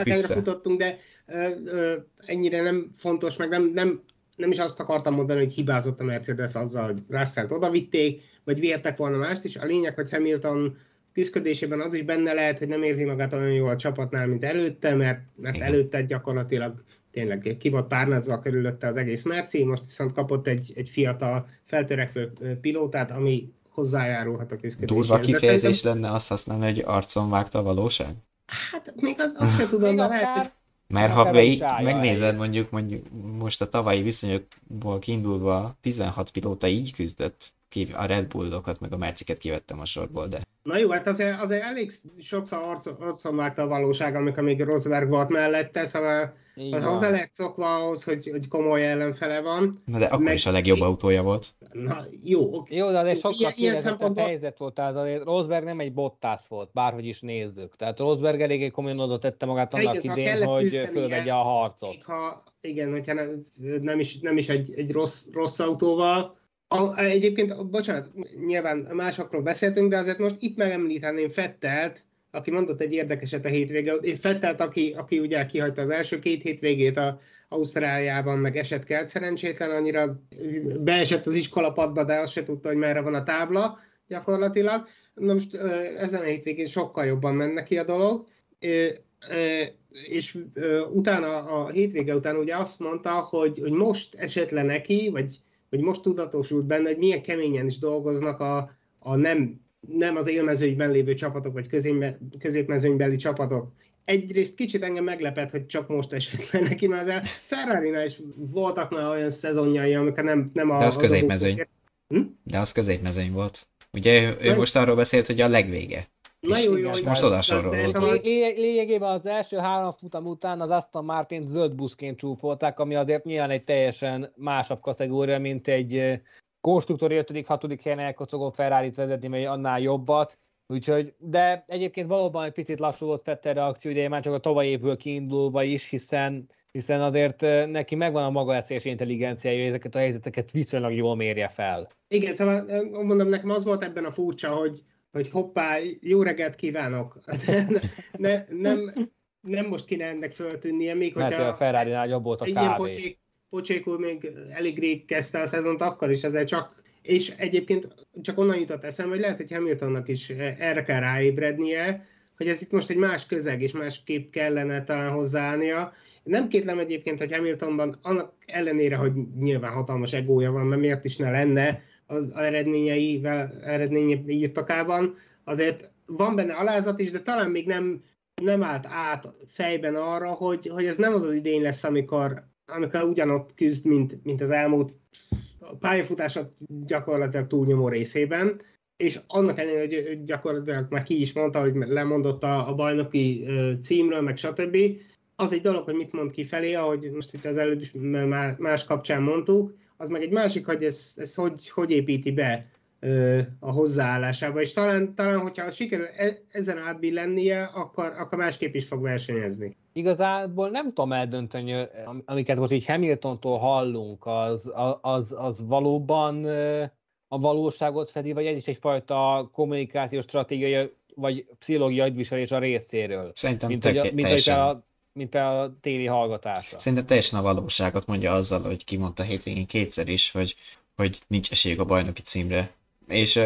C: vissza.
D: futottunk, de ö, ö, ennyire nem fontos, meg nem, nem, nem is azt akartam mondani, hogy hibázott a Mercedes azzal, hogy Russell-t odavitték, vagy vihettek volna mást is. A lényeg, hogy Hamilton küzdködésében az is benne lehet, hogy nem érzi magát olyan jól a csapatnál, mint előtte, mert, mert előtte gyakorlatilag tényleg ki volt párnázva körülötte az egész Merci, most viszont kapott egy, egy fiatal feltörekvő pilótát, ami hozzájárulhat a küzdködéshez.
C: Durva kifejezés szerintem... lenne azt használni, hogy arcon vágta a valóság?
D: Hát még az, azt sem tudom, de lehet, hogy
C: mert ha végig megnézed mondjuk, mondjuk most a tavalyi viszonyokból kiindulva 16 pilóta így küzdött, a Red Bullokat, meg a Merciket kivettem a sorból, de...
D: Na jó, hát azért, azért elég sokszor arcon vágta a valóság, amikor még Rosberg volt mellette, szóval az hozzá lehet szokva ahhoz, hogy, hogy komoly ellenfele van.
C: Na de akkor meg... is a legjobb autója volt.
D: Na jó, oké.
E: Jó, de azért sokkal ilyen szempontból... helyzet volt, tehát azért Rosberg nem egy bottász volt, bárhogy is nézzük. Tehát Rosberg eléggé komolyan oda tette magát annak igen, idén, hogy fölvegye a harcot.
D: Ha, igen, hogyha nem, nem, is, nem is egy, egy rossz, rossz autóval, a, egyébként, bocsánat, nyilván másokról beszéltünk, de azért most itt megemlíteném Fettelt, aki mondott egy érdekeset a hétvége. Én Fettelt, aki, aki ugye kihagyta az első két hétvégét a Ausztráliában, meg eset kelt szerencsétlen, annyira beesett az iskolapadba, de azt se tudta, hogy merre van a tábla gyakorlatilag. Na most ezen a hétvégén sokkal jobban menne ki a dolog, és utána, a hétvége után ugye azt mondta, hogy, hogy most esett le neki, vagy hogy most tudatosult benne, hogy milyen keményen is dolgoznak a, a nem, nem az élmezőnyben lévő csapatok, vagy középmezőnybeli csapatok. Egyrészt kicsit engem meglepett, hogy csak most esett le neki, mert az ferrari is voltak már olyan szezonjai, amikor nem, nem a...
C: De az középmezőny. Hm? De az középmezőny volt. Ugye ő, ő most arról beszélt, hogy a legvége.
D: Na jó, jó,
C: és most.
E: Szóval... Lényegében az első három futam után az Aston Martin zöld buszként csúfolták, ami azért nyilván egy teljesen másabb kategória, mint egy konstruktori 5 6 helyen elkocogó ferrari vezetni, mely annál jobbat. Úgyhogy, de egyébként valóban egy picit lassú volt Fetter reakció, ugye már csak a tavalyi évből kiindulva is, hiszen hiszen azért neki megvan a maga eszélyes intelligenciája, hogy ezeket a helyzeteket viszonylag jól mérje fel.
D: Igen, szóval mondom, nekem az volt ebben a furcsa, hogy, hogy hoppá, jó reggelt kívánok. ne, nem, nem most kéne ennek föltűnnie, még
E: Mert hogyha... a Ferrari-nál jobb volt a
D: kávé. Ilyen pocsék, pocsékul még elég rég kezdte a szezont, akkor is ezzel csak és egyébként csak onnan jutott eszembe, hogy lehet, hogy Hamiltonnak is erre kell ráébrednie, hogy ez itt most egy más közeg, és másképp kellene talán hozzáállnia. Nem kétlem egyébként, hogy Hamiltonban annak ellenére, hogy nyilván hatalmas egója van, mert miért is ne lenne, az eredményeivel, eredményei írtakában, azért van benne alázat is, de talán még nem, nem állt át fejben arra, hogy, hogy ez nem az az idény lesz, amikor, amikor ugyanott küzd, mint, mint az elmúlt pályafutása gyakorlatilag túlnyomó részében, és annak ellenére, hogy gyakorlatilag már ki is mondta, hogy lemondott a, a bajnoki címről, meg stb. Az egy dolog, hogy mit mond ki felé, ahogy most itt az előtt is más kapcsán mondtuk, az meg egy másik, hogy ez, ez hogy, hogy építi be a hozzáállásába, és talán, talán hogyha sikerül e, ezen átbillennie, akkor, akkor másképp is fog versenyezni.
E: Igazából nem tudom eldönteni, amiket most így Hamiltontól hallunk, az, az, az valóban a valóságot fedi, vagy ez is egyfajta kommunikációs stratégia, vagy pszichológiai agyviselés a részéről.
C: Szerintem
E: mint,
C: tök,
E: hogy, mint teljesen... a, mint a téli hallgatásra.
C: Szerintem teljesen a valóságot mondja azzal, hogy kimondta hétvégén kétszer is, hogy, hogy nincs esély a bajnoki címre. És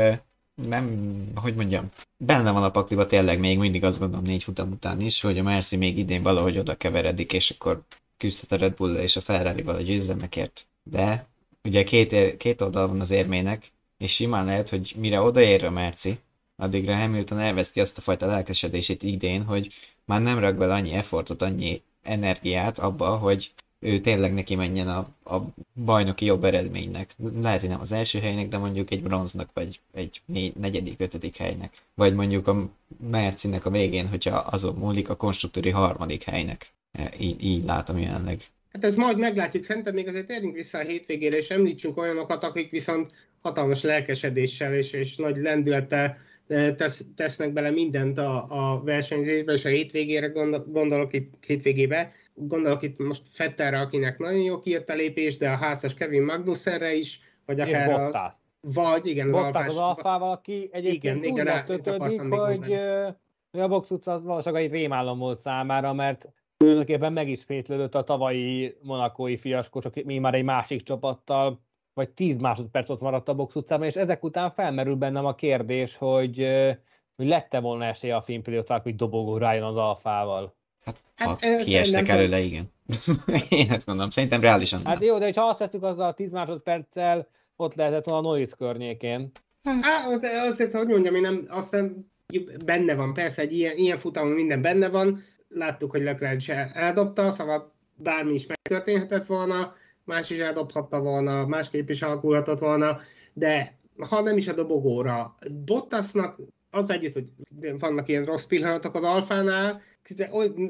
C: nem, hogy mondjam, benne van a pakliba tényleg még mindig azt gondolom négy futam után is, hogy a Merci még idén valahogy oda keveredik, és akkor küzdhet a Red bull és a Ferrari-val a győzelmekért. De ugye két, két oldal van az érmének, és simán lehet, hogy mire odaér a Merci, addigra Hamilton elveszti azt a fajta lelkesedését idén, hogy már nem rak bele annyi effortot, annyi energiát abba, hogy ő tényleg neki menjen a, a bajnoki jobb eredménynek. Lehet, hogy nem az első helynek, de mondjuk egy bronznak, vagy egy négy, negyedik, ötödik helynek. Vagy mondjuk a Mercinek a végén, hogyha azon múlik a konstruktúri harmadik helynek. E, így, így látom jelenleg.
D: Hát ez majd meglátjuk, szerintem még azért térjünk vissza a hétvégére, és említsünk olyanokat, akik viszont hatalmas lelkesedéssel és, és nagy lendülettel tesz, tesznek bele mindent a, a versenyzésbe, és a hétvégére gondol, gondolok itt hétvégébe. gondolok itt most Fetterre, akinek nagyon jó kijött a lépés, de a házas Kevin Magnussenre is, vagy akár a, vagy igen,
E: az Bottas az alfával, aki egyébként igen, úgy megtötődik, hogy, hogy a box utca az valószínűleg egy rémálom volt számára, mert tulajdonképpen megismétlődött a tavalyi monakói fiaskó, csak mi már egy másik csapattal, vagy 10 másodperc ott maradt a box utcában, és ezek után felmerül bennem a kérdés, hogy, hogy lette volna esélye a filmpilótának, hogy dobogó rájön az alfával.
C: Hát, ha hát, kiestek előle, igen. Én ezt mondom, szerintem reálisan.
E: Hát jó, de ha azt veszük azzal a 10 másodperccel, ott lehetett volna a Norris környékén.
D: Hát, hát azért, azért, hogy mondjam, én nem, aztán benne van, persze, egy ilyen, ilyen futamon minden benne van, láttuk, hogy Leclerc eldobta, szóval bármi is megtörténhetett volna, más is eldobhatta volna, másképp is alakulhatott volna, de ha nem is a dobogóra, Bottasnak az együtt, hogy vannak ilyen rossz pillanatok az Alfánál,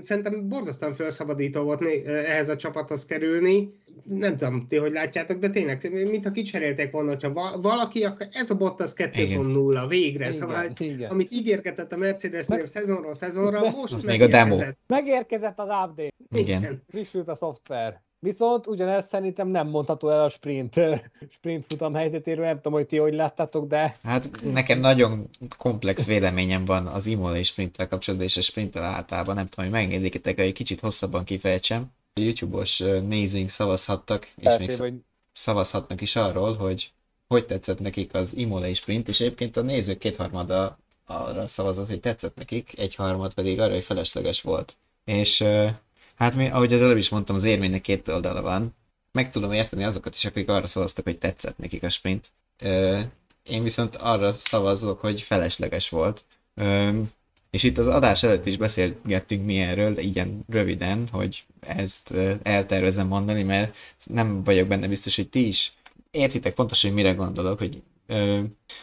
D: szerintem borzasztóan felszabadító volt ehhez a csapathoz kerülni. Nem tudom, ti hogy látjátok, de tényleg, mintha kicserélték volna, hogyha valaki, akkor ez a Bottas 2.0 végre. Igen, szóval, igen. amit ígérgetett a Mercedesnél Meg... szezonról szezonra, most
C: még a demo.
E: Megérkezett az update.
C: Igen. igen.
E: Frissült a szoftver. Viszont ugyanezt szerintem nem mondható el a sprint, sprint futam helyzetéről, nem tudom, hogy ti hogy láttátok, de...
C: Hát nekem nagyon komplex véleményem van az Imola és sprinttel kapcsolatban, és a sprinttel általában, nem tudom, hogy megengedjétek, hogy egy kicsit hosszabban kifejtsem. A YouTube-os nézőink szavazhattak, és még vagy... szavazhatnak is arról, hogy hogy tetszett nekik az Imola és sprint, és egyébként a nézők kétharmada arra szavazott, hogy tetszett nekik, egyharmad pedig arra, hogy felesleges volt. És Hát mi, ahogy az előbb is mondtam, az érménynek két oldala van. Meg tudom érteni azokat is, akik arra szavaztak, hogy tetszett nekik a sprint. Ö, én viszont arra szavazok, hogy felesleges volt. Ö, és itt az adás előtt is beszélgettünk mi erről, igen röviden, hogy ezt eltervezem mondani, mert nem vagyok benne biztos, hogy ti is értitek pontosan, hogy mire gondolok, hogy ö,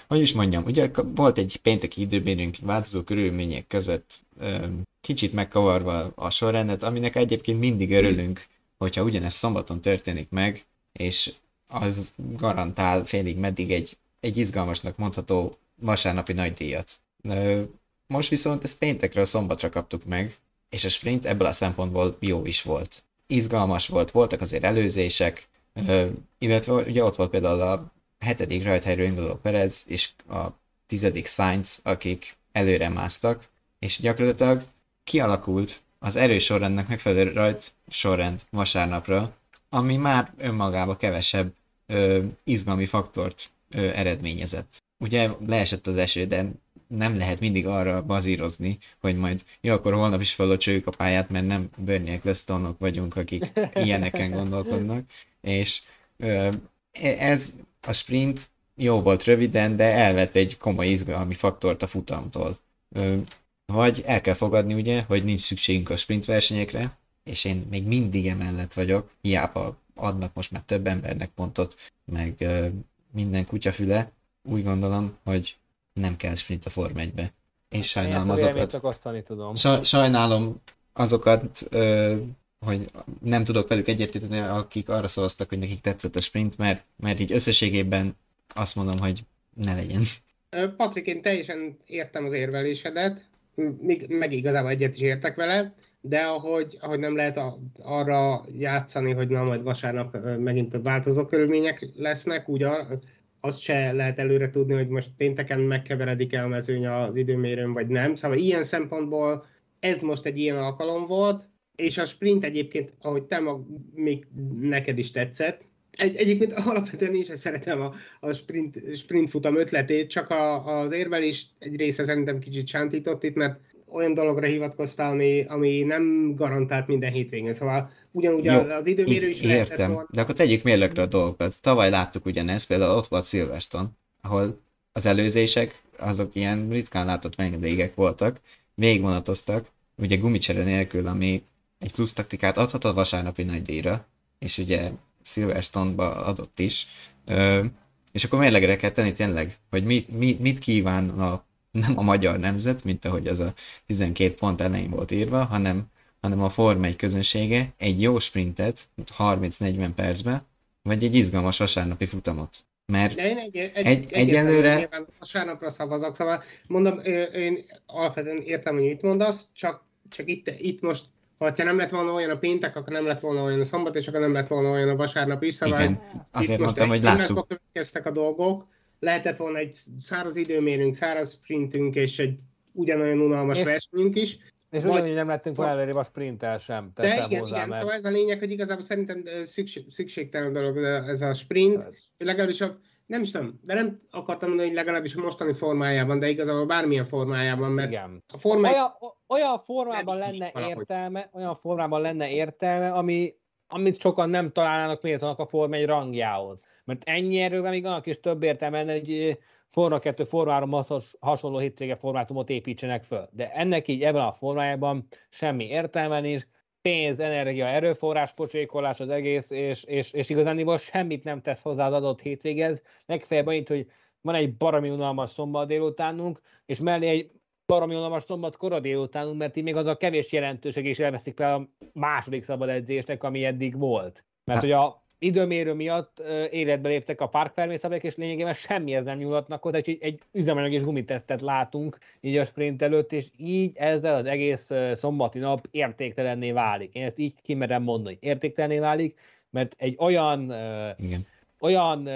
C: hogy is mondjam, ugye volt egy pénteki időbérünk változó körülmények között ö, kicsit megkavarva a sorrendet, aminek egyébként mindig örülünk, hogyha ugyanezt szombaton történik meg, és az garantál félig meddig egy, egy izgalmasnak mondható vasárnapi nagydíjat. Most viszont ezt péntekre a szombatra kaptuk meg, és a sprint ebből a szempontból jó is volt. Izgalmas volt, voltak azért előzések, illetve ugye ott volt például a hetedik rajthelyről induló Perez és a tizedik Sainz, akik előre másztak, és gyakorlatilag kialakult az erős sorrendnek megfelelő rajt sorrend vasárnapra, ami már önmagába kevesebb ö, izgalmi faktort ö, eredményezett. Ugye leesett az eső, de nem lehet mindig arra bazírozni, hogy majd jó, akkor holnap is felocsoljuk a pályát, mert nem Bernie Ecclestonok vagyunk, akik ilyeneken gondolkodnak. És ö, ez a sprint jó volt röviden, de elvett egy komoly izgalmi faktort a futamtól. Vagy el kell fogadni ugye, hogy nincs szükségünk a sprint versenyekre, és én még mindig emellett vagyok, hiába adnak most már több embernek pontot, meg minden kutyafüle, úgy gondolom, hogy nem kell sprint a Form 1-be. És sajnálom én azokat.
E: Csak tudom.
C: Sajnálom azokat, ö, hogy nem tudok velük egyetérteni, akik arra szavaztak, hogy nekik tetszett a sprint, mert, mert így összességében azt mondom, hogy ne legyen.
D: Patrik, én teljesen értem az érvelésedet, meg igazából egyet is értek vele, de ahogy, ahogy nem lehet a, arra játszani, hogy na majd vasárnap megint változó körülmények lesznek, úgy a, azt se lehet előre tudni, hogy most pénteken megkeveredik-e a mezőny az időmérőn, vagy nem. Szóval ilyen szempontból ez most egy ilyen alkalom volt, és a sprint egyébként, ahogy te mag, még neked is tetszett, egy, egyébként alapvetően is szeretem a, a sprint, sprint futam ötletét, csak a, az érvelés egy része szerintem kicsit sántított itt, mert olyan dologra hivatkoztál, ami, ami nem garantált minden hétvégén. Szóval ugyanúgy Jó, az időmérő is
C: Értem, volna. de akkor tegyük mérlegre a dolgokat. Tavaly láttuk ugyanezt, például ott volt Silverstone, ahol az előzések, azok ilyen ritkán látott vendégek voltak, végvonatoztak, ugye gumicsere nélkül, ami egy plusz taktikát adhat a vasárnapi nagy díjra, és ugye Silverstone-ba adott is, Ö, és akkor mérlegre kell tenni tényleg, hogy mit, mit, mit kíván a, nem a magyar nemzet, mint ahogy az a 12 pont elején volt írva, hanem, hanem a Form 1 közönsége egy jó sprintet 30-40 percben, vagy egy izgalmas vasárnapi futamot. Mert
D: De én egy, egy, egy, egyelőre... Vasárnapra szavazok, szóval mondom, én alapvetően értem, hogy mit mondasz, csak, csak itt, itt most ha nem lett volna olyan a péntek, akkor nem lett volna olyan a szombat, és akkor nem lett volna olyan a vasárnap is.
C: Szóval Igen, azért mondtam, hogy láttuk.
D: következtek a dolgok, lehetett volna egy száraz időmérünk, száraz sprintünk, és egy ugyanolyan unalmas és, versenyünk is.
E: És ugyanúgy nem lettünk volna előrébb a sprinttel sem.
D: De igen, hozzá, igen, mert... szóval ez a lényeg, hogy igazából szerintem szükség, szükségtelen dolog ez a sprint, legalábbis a nem is tudom, de nem akartam mondani, hogy legalábbis a mostani formájában, de igazából bármilyen formájában, mert
E: Igen.
D: a forma...
E: Olyan, olyan formában lenne valahogy. értelme, olyan formában lenne értelme, ami, amit sokan nem találnának méltónak a Forma egy rangjához. Mert ennyi erővel még annak is több értelme lenne, hogy Forma 2, Forma 3 hasonló hétvége formátumot építsenek föl. De ennek így ebben a formájában semmi értelme nincs, pénz, energia, erőforrás pocsékolás az egész, és, és, és igazán semmit nem tesz hozzá az adott hétvégez. Legfeljebb annyit, hogy van egy baromi unalmas szombat délutánunk, és mellé egy baromi unalmas szombat kora délutánunk, mert így még az a kevés jelentőség is elveszik fel a második szabad edzésnek, ami eddig volt. Mert hát. hogy a időmérő miatt életbe léptek a Park szabályok, és lényegében semmihez nem nyúlhatnak hozzá, egy, egy üzemanyag és gumitesztet látunk így a sprint előtt, és így ezzel az egész szombati nap értéktelenné válik. Én ezt így kimerem mondani, értéktelenné válik, mert egy olyan Igen. olyan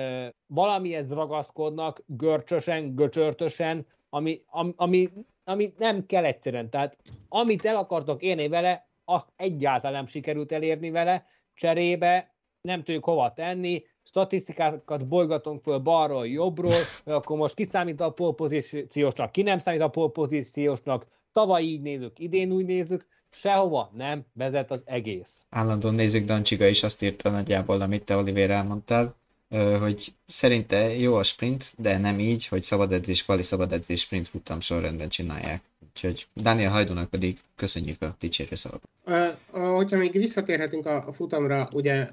E: valamihez ragaszkodnak görcsösen, göcsörtösen, ami, ami, ami, ami nem kell egyszerűen. Tehát amit el akartok érni vele, azt egyáltalán nem sikerült elérni vele, cserébe nem tudjuk hova tenni, statisztikákat bolygatunk föl balról, jobbról, akkor most ki számít a polpozíciósnak, ki nem számít a polpozíciósnak, tavaly így nézzük, idén úgy nézzük, sehova nem vezet az egész.
C: Állandóan nézzük, Dancsiga is azt írta nagyjából, amit te Oliver elmondtál, hogy szerinte jó a sprint, de nem így, hogy szabad edzés, kvali szabad edzés sprint futam sorrendben csinálják. Úgyhogy Daniel Hajdónak pedig köszönjük a dicsérő szavakat.
D: Hogyha még visszatérhetünk a, futamra, ugye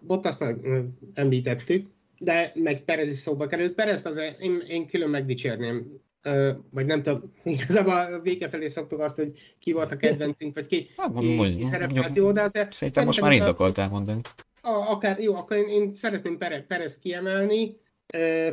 D: Bottas meg említettük, de meg Perez is szóba került. Perez azért én, én külön megdicsérném vagy nem tudom, igazából a vége felé szoktuk azt, hogy ki volt a kedvencünk, vagy ki, hát, ki, ki szerepelt jó, de azért...
C: Szerintem most már indokolt elmondani.
D: A, akár, jó, akkor én, én szeretném Perez, kiemelni,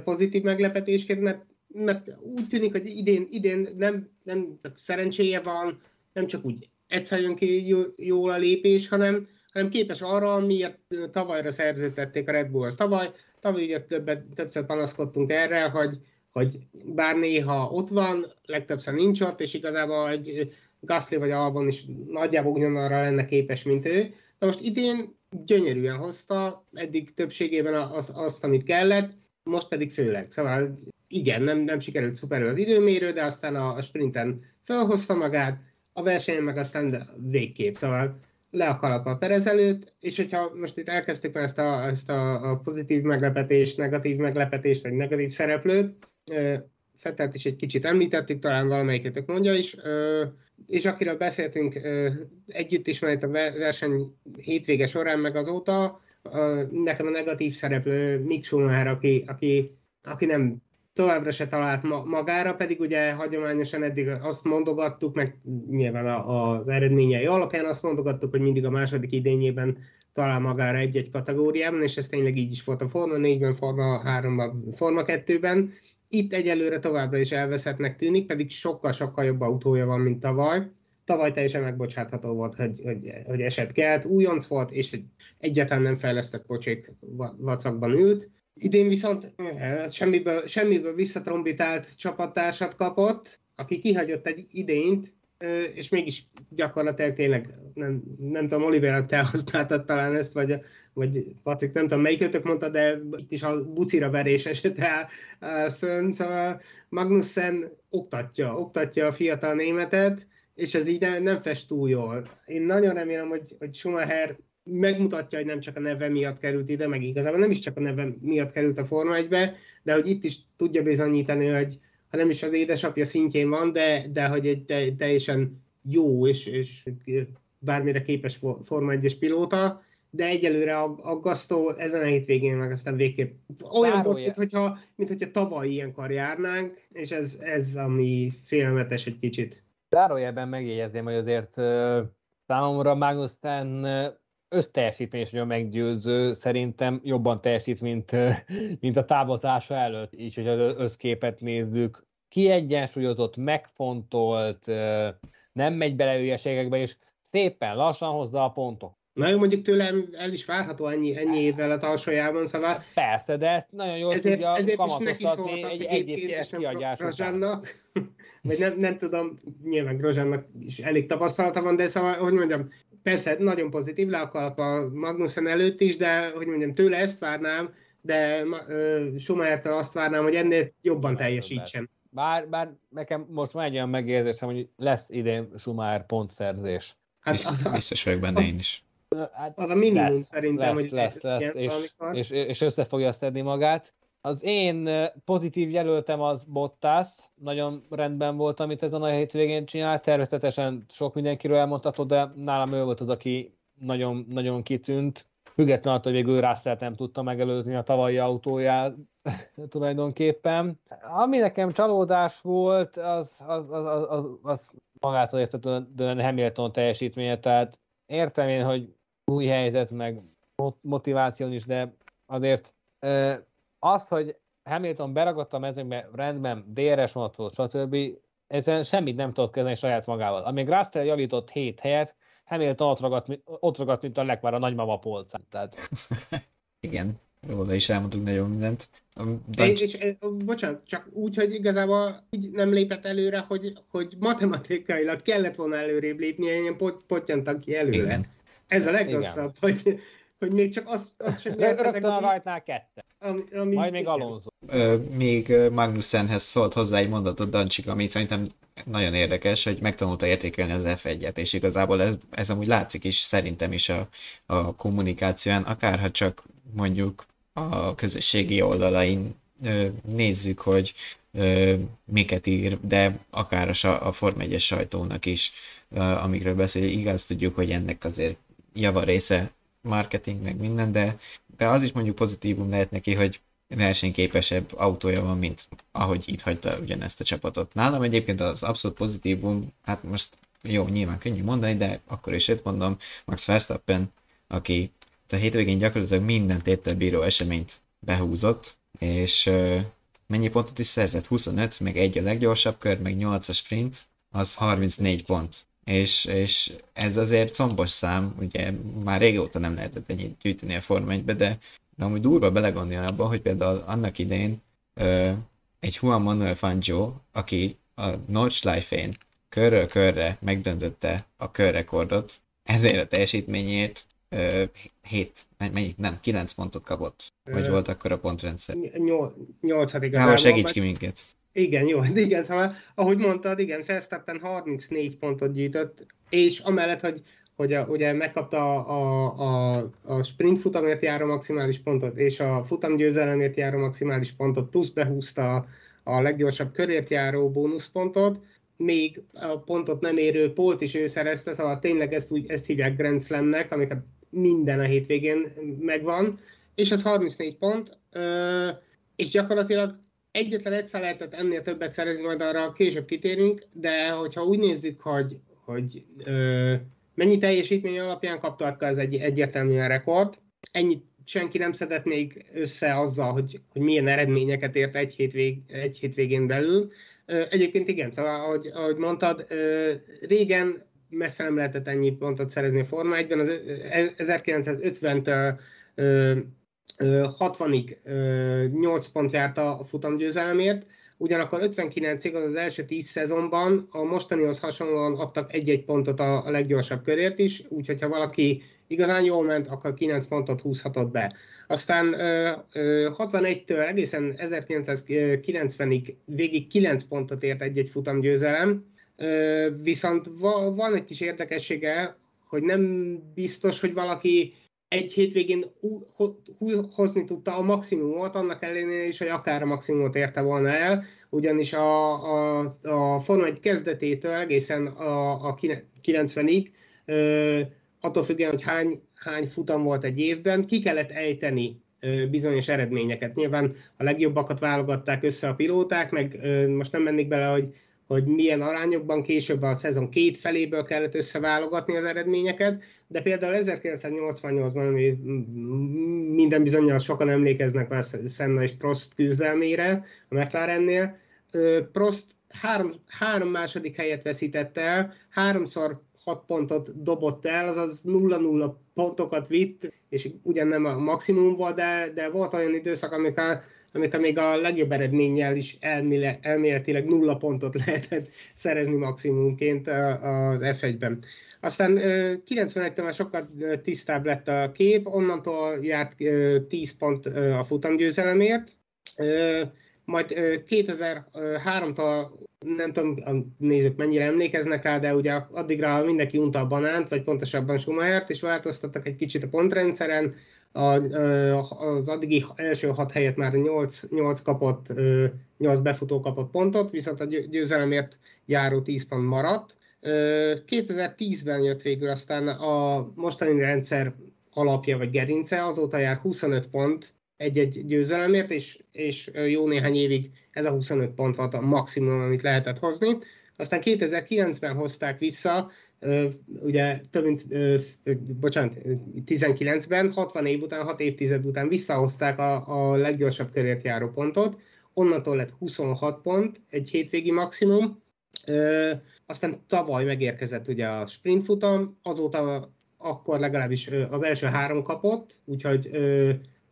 D: pozitív meglepetésként, mert mert úgy tűnik, hogy idén, idén nem, nem csak szerencséje van, nem csak úgy egyszer jön ki jól a lépés, hanem, hanem képes arra, miért tavalyra szerződtették a Red Bull-hoz. Tavaly, tavaly ugye többet, többször panaszkodtunk erre, hogy, hogy bár néha ott van, legtöbbször nincs ott, és igazából egy Gasly vagy Albon is nagyjából ugyanarra lenne képes, mint ő. De most idén gyönyörűen hozta, eddig többségében az, azt, amit kellett, most pedig főleg. Szóval igen, nem, nem sikerült szuperül az időmérő, de aztán a, a sprinten felhozta magát, a versenyen meg aztán végképp, szóval le a kalap a Perez előtt, és hogyha most itt elkezdtük már ezt a, ezt a, a pozitív meglepetést, negatív meglepetést, vagy negatív szereplőt, Fettelt is egy kicsit említettük, talán valamelyiketek mondja is, és akiről beszéltünk együtt is, mert a verseny hétvége során meg azóta, nekem a negatív szereplő Mick Schumacher, aki, aki, aki nem továbbra se talált magára, pedig ugye hagyományosan eddig azt mondogattuk, meg nyilván az eredményei alapján azt mondogattuk, hogy mindig a második idényében talál magára egy-egy kategóriában, és ez tényleg így is volt a Forma 4-ben, Forma 3-ban, Forma 2-ben. Itt egyelőre továbbra is elveszettnek tűnik, pedig sokkal-sokkal jobb autója van, mint tavaly. Tavaly teljesen megbocsátható volt, hogy, hogy, hogy eset kelt, újonc volt, és hogy egyáltalán nem fejlesztett pocsék vacakban ült. Idén viszont eh, semmiből, semmiből visszatrombitált csapattársat kapott, aki kihagyott egy idényt, és mégis gyakorlatilag tényleg, nem, nem tudom, Oliver, te használtad talán ezt, vagy, vagy Patrik, nem tudom, melyikötök mondta, de itt is a bucira verés esete áll, fönn, szóval Magnussen oktatja, oktatja a fiatal németet, és ez így nem, nem fest túl jól. Én nagyon remélem, hogy, hogy Schumacher megmutatja, hogy nem csak a neve miatt került ide, meg igazából nem is csak a neve miatt került a Forma 1-be, de hogy itt is tudja bizonyítani, hogy ha nem is az édesapja szintjén van, de, de hogy egy te, teljesen jó és, és bármire képes Forma 1-es pilóta, de egyelőre aggasztó ezen a hétvégén meg aztán végképp olyan volt, mint hogyha, mint hogyha tavaly ilyenkor járnánk, és ez, ez ami félelmetes egy kicsit.
E: Zárójelben megjegyezném, hogy azért számomra Magnussen összteljesítmény is nagyon meggyőző, szerintem jobban teljesít, mint, mint a távozása előtt, így, hogy az összképet nézzük. Kiegyensúlyozott, megfontolt, nem megy bele hülyeségekbe, és szépen lassan hozza a pontok.
D: Na jó, mondjuk tőlem el is várható ennyi, ennyi évvel a talsójában, szóval...
E: Persze, de ezt nagyon jól
D: ezért,
E: tudja
D: ezért is neki szóltak
E: egy
D: egyébként, nem. Grozsánnak, vagy nem, nem tudom, nyilván Grozsánnak is elég tapasztalata van, de szóval, hogy mondjam, persze nagyon pozitív le a a Magnussen előtt is, de hogy mondjam, tőle ezt várnám, de uh, Schumachertől azt várnám, hogy ennél jobban teljesítsen.
E: Bár, bár nekem most már egy olyan megérzésem, hogy lesz idén Schumacher pontszerzés.
C: Hát, biztos, biztos vagyok benne
D: az,
C: én is.
D: Hát az a minimum
E: lesz,
D: szerintem,
E: lesz,
D: hogy
E: lesz, lesz,
D: ilyen,
E: és, és, és össze fogja szedni magát. Az én pozitív jelöltem az Bottas, nagyon rendben volt, amit ezen a hétvégén csinált, természetesen sok mindenkiről elmondhatod, de nálam ő volt az, aki nagyon, nagyon kitűnt, függetlenül attól, hogy végül Russell nem tudta megelőzni a tavalyi autóját tulajdonképpen. Ami nekem csalódás volt, az, az, az, az, az, az magától értetődően Hamilton teljesítménye, tehát értem én, hogy új helyzet, meg motiváció is, de azért az, hogy Hamilton beragadt a mezőnybe, rendben, DRS vonat volt, stb. Egyszerűen semmit nem tudott kezdeni saját magával. Amíg Russell javított 7 helyet, Hamilton ott ragadt, ott ragadt mint a legvár a nagymama polcán. Tehát...
C: Igen, róla is elmondtuk nagyon mindent.
D: De... És, és, bocsánat, csak úgy, hogy igazából úgy nem lépett előre, hogy, hogy matematikailag kellett volna előrébb lépni, ilyen pot, pottyantak ki előre. Igen. Ez a legrosszabb, hogy, hogy még csak azt, azt sem
E: Rögtön a rajtnál kette. Ami, ami, Majd még Alonso.
C: Még Magnussenhez szólt hozzá egy mondatot Dancsik, amit szerintem nagyon érdekes, hogy megtanulta értékelni az F1-et, és igazából ez, ez amúgy látszik is szerintem is a, a kommunikációan, akárha csak mondjuk a közösségi oldalain nézzük, hogy miket ír, de akár a, a Form 1 sajtónak is, amikről beszél, igaz tudjuk, hogy ennek azért java része marketing, meg minden, de, de az is mondjuk pozitívum lehet neki, hogy versenyképesebb autója van, mint ahogy itt hagyta ugyanezt a csapatot. Nálam egyébként az abszolút pozitívum, hát most jó, nyilván könnyű mondani, de akkor is itt mondom, Max Verstappen, aki a hétvégén gyakorlatilag minden tétel bíró eseményt behúzott, és mennyi pontot is szerzett? 25, meg egy a leggyorsabb kör, meg 8 a sprint, az 34 pont. És, és ez azért combos szám, ugye már régóta nem lehetett ennyit gyűjteni a Forma 1 de, de amúgy durva belegondolni abban, hogy például annak idején uh, egy Juan Manuel Fangio, aki a Nordschleife-én körről körre megdöntötte a körrekordot, ezért a teljesítményért 7, mennyi? Nem, 9 pontot kapott. Hogy volt akkor a pontrendszer?
D: 8
C: igazából. segíts ki minket.
D: Igen, jó, igen, szóval, ahogy mondtad, igen, Verstappen 34 pontot gyűjtött, és amellett, hogy, hogy a, ugye megkapta a, a, a sprint futamért járó maximális pontot, és a futamgyőzelemért járó maximális pontot, plusz behúzta a leggyorsabb körért járó bónuszpontot, még a pontot nem érő polt is ő szerezte, szóval tényleg ezt, úgy, ezt hívják Grand Slamnek, amiket minden a hétvégén megvan, és ez 34 pont, és gyakorlatilag egyetlen egyszer lehetett ennél többet szerezni, majd arra később kitérünk, de hogyha úgy nézzük, hogy, hogy mennyi teljesítmény alapján kapta, az egy egyértelműen rekord. Ennyit senki nem szedett még össze azzal, hogy, hogy milyen eredményeket ért egy, hétvég, egy hétvégén belül. Egyébként igen, szóval ahogy, ahogy mondtad, régen messze nem lehetett ennyi pontot szerezni a Forma 1-ben, az 1950-től 60-ig 8 pont járt a futamgyőzelemért, ugyanakkor 59-ig az az első 10 szezonban a mostanihoz hasonlóan adtak egy-egy pontot a, leggyorsabb körért is, úgyhogy ha valaki igazán jól ment, akkor 9 pontot húzhatott be. Aztán 61-től egészen 1990-ig végig 9 pontot ért egy-egy futamgyőzelem, viszont van egy kis érdekessége, hogy nem biztos, hogy valaki egy hétvégén hozni tudta a maximumot, annak ellenére is, hogy akár a maximumot érte volna el, ugyanis a, a, a Forma 1 kezdetétől egészen a, a 90-ig, attól függően, hogy hány, hány futam volt egy évben, ki kellett ejteni bizonyos eredményeket. Nyilván a legjobbakat válogatták össze a pilóták, meg most nem mennék bele, hogy hogy milyen arányokban később a szezon két feléből kellett összeválogatni az eredményeket, de például 1988-ban, ami minden bizonyal sokan emlékeznek már Senna és Prost küzdelmére a McLarennél, Prost három, három második helyet veszített el, háromszor 6 pontot dobott el, azaz 0-0 pontokat vitt, és ugyan nem a maximum volt, de, de volt olyan időszak, amikor, amikor még a legjobb eredménnyel is elméle, elméletileg nulla pontot lehetett szerezni maximumként az F1-ben. Aztán 91-től már sokkal tisztább lett a kép, onnantól járt 10 pont a futamgyőzelemért, majd 2003-tól nem tudom, a nézők mennyire emlékeznek rá, de ugye addigra mindenki unta a banánt, vagy pontosabban Schumachert, és változtattak egy kicsit a pontrendszeren, az addigi első hat helyet már 8, 8 kapott, 8 befutó kapott pontot, viszont a győzelemért járó 10 pont maradt. 2010-ben jött végül aztán a mostani rendszer alapja vagy gerince, azóta jár 25 pont egy-egy győzelemért, és, és jó néhány évig ez a 25 pont volt a maximum, amit lehetett hozni. Aztán 2009-ben hozták vissza, ugye több mint, bocsánat, 19-ben, 60 év után, 6 évtized után visszahozták a, a leggyorsabb körért járó pontot, onnantól lett 26 pont, egy hétvégi maximum, aztán tavaly megérkezett ugye a sprint futam, azóta akkor legalábbis az első három kapott, úgyhogy,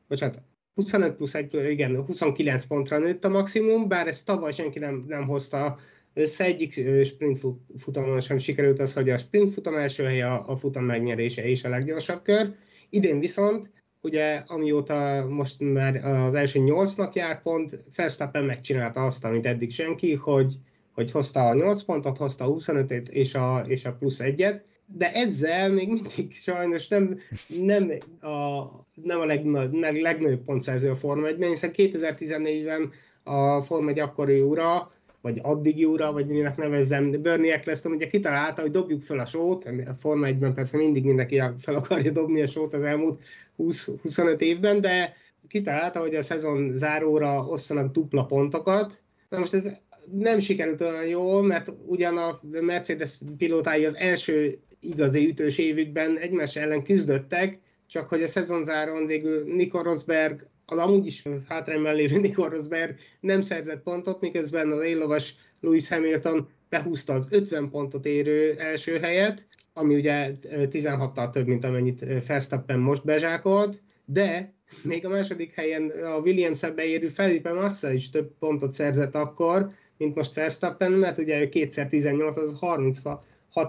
D: bocsánat, 25 plusz 1, igen, 29 pontra nőtt a maximum, bár ezt tavaly senki nem, nem hozta össze, egyik sprint futamon sem sikerült az, hogy a sprint futam első helye a, futam megnyerése és a leggyorsabb kör. Idén viszont, ugye amióta most már az első nyolcnak jár pont, Verstappen megcsinálta azt, amit eddig senki, hogy, hogy hozta a 8 pontot, hozta a 25-et és a, és a plusz egyet, de ezzel még mindig sajnos nem, nem a, nem a legnagy, legnagyobb pontszerző a Forma 1 hiszen 2014-ben a Forma 1 akkori ura, vagy addigi ura, vagy minek nevezzem, Bernie Eccleston ugye kitalálta, hogy dobjuk fel a sót, a Forma 1-ben persze mindig mindenki fel akarja dobni a sót az elmúlt 20-25 évben, de kitalálta, hogy a szezon záróra osszanak dupla pontokat. Na most ez nem sikerült olyan jól, mert ugyan a Mercedes pilótái az első igazi ütős évükben egymás ellen küzdöttek, csak hogy a szezonzáron végül Nico Rosberg, az amúgy is hátrányban lévő Nico Rosberg nem szerzett pontot, miközben az élovas Lewis Hamilton behúzta az 50 pontot érő első helyet, ami ugye 16-tal több, mint amennyit Verstappen most bezsákolt, de még a második helyen a Williams-e beérő Felipe Massa is több pontot szerzett akkor, mint most Verstappen, mert ugye ő kétszer 18, az 36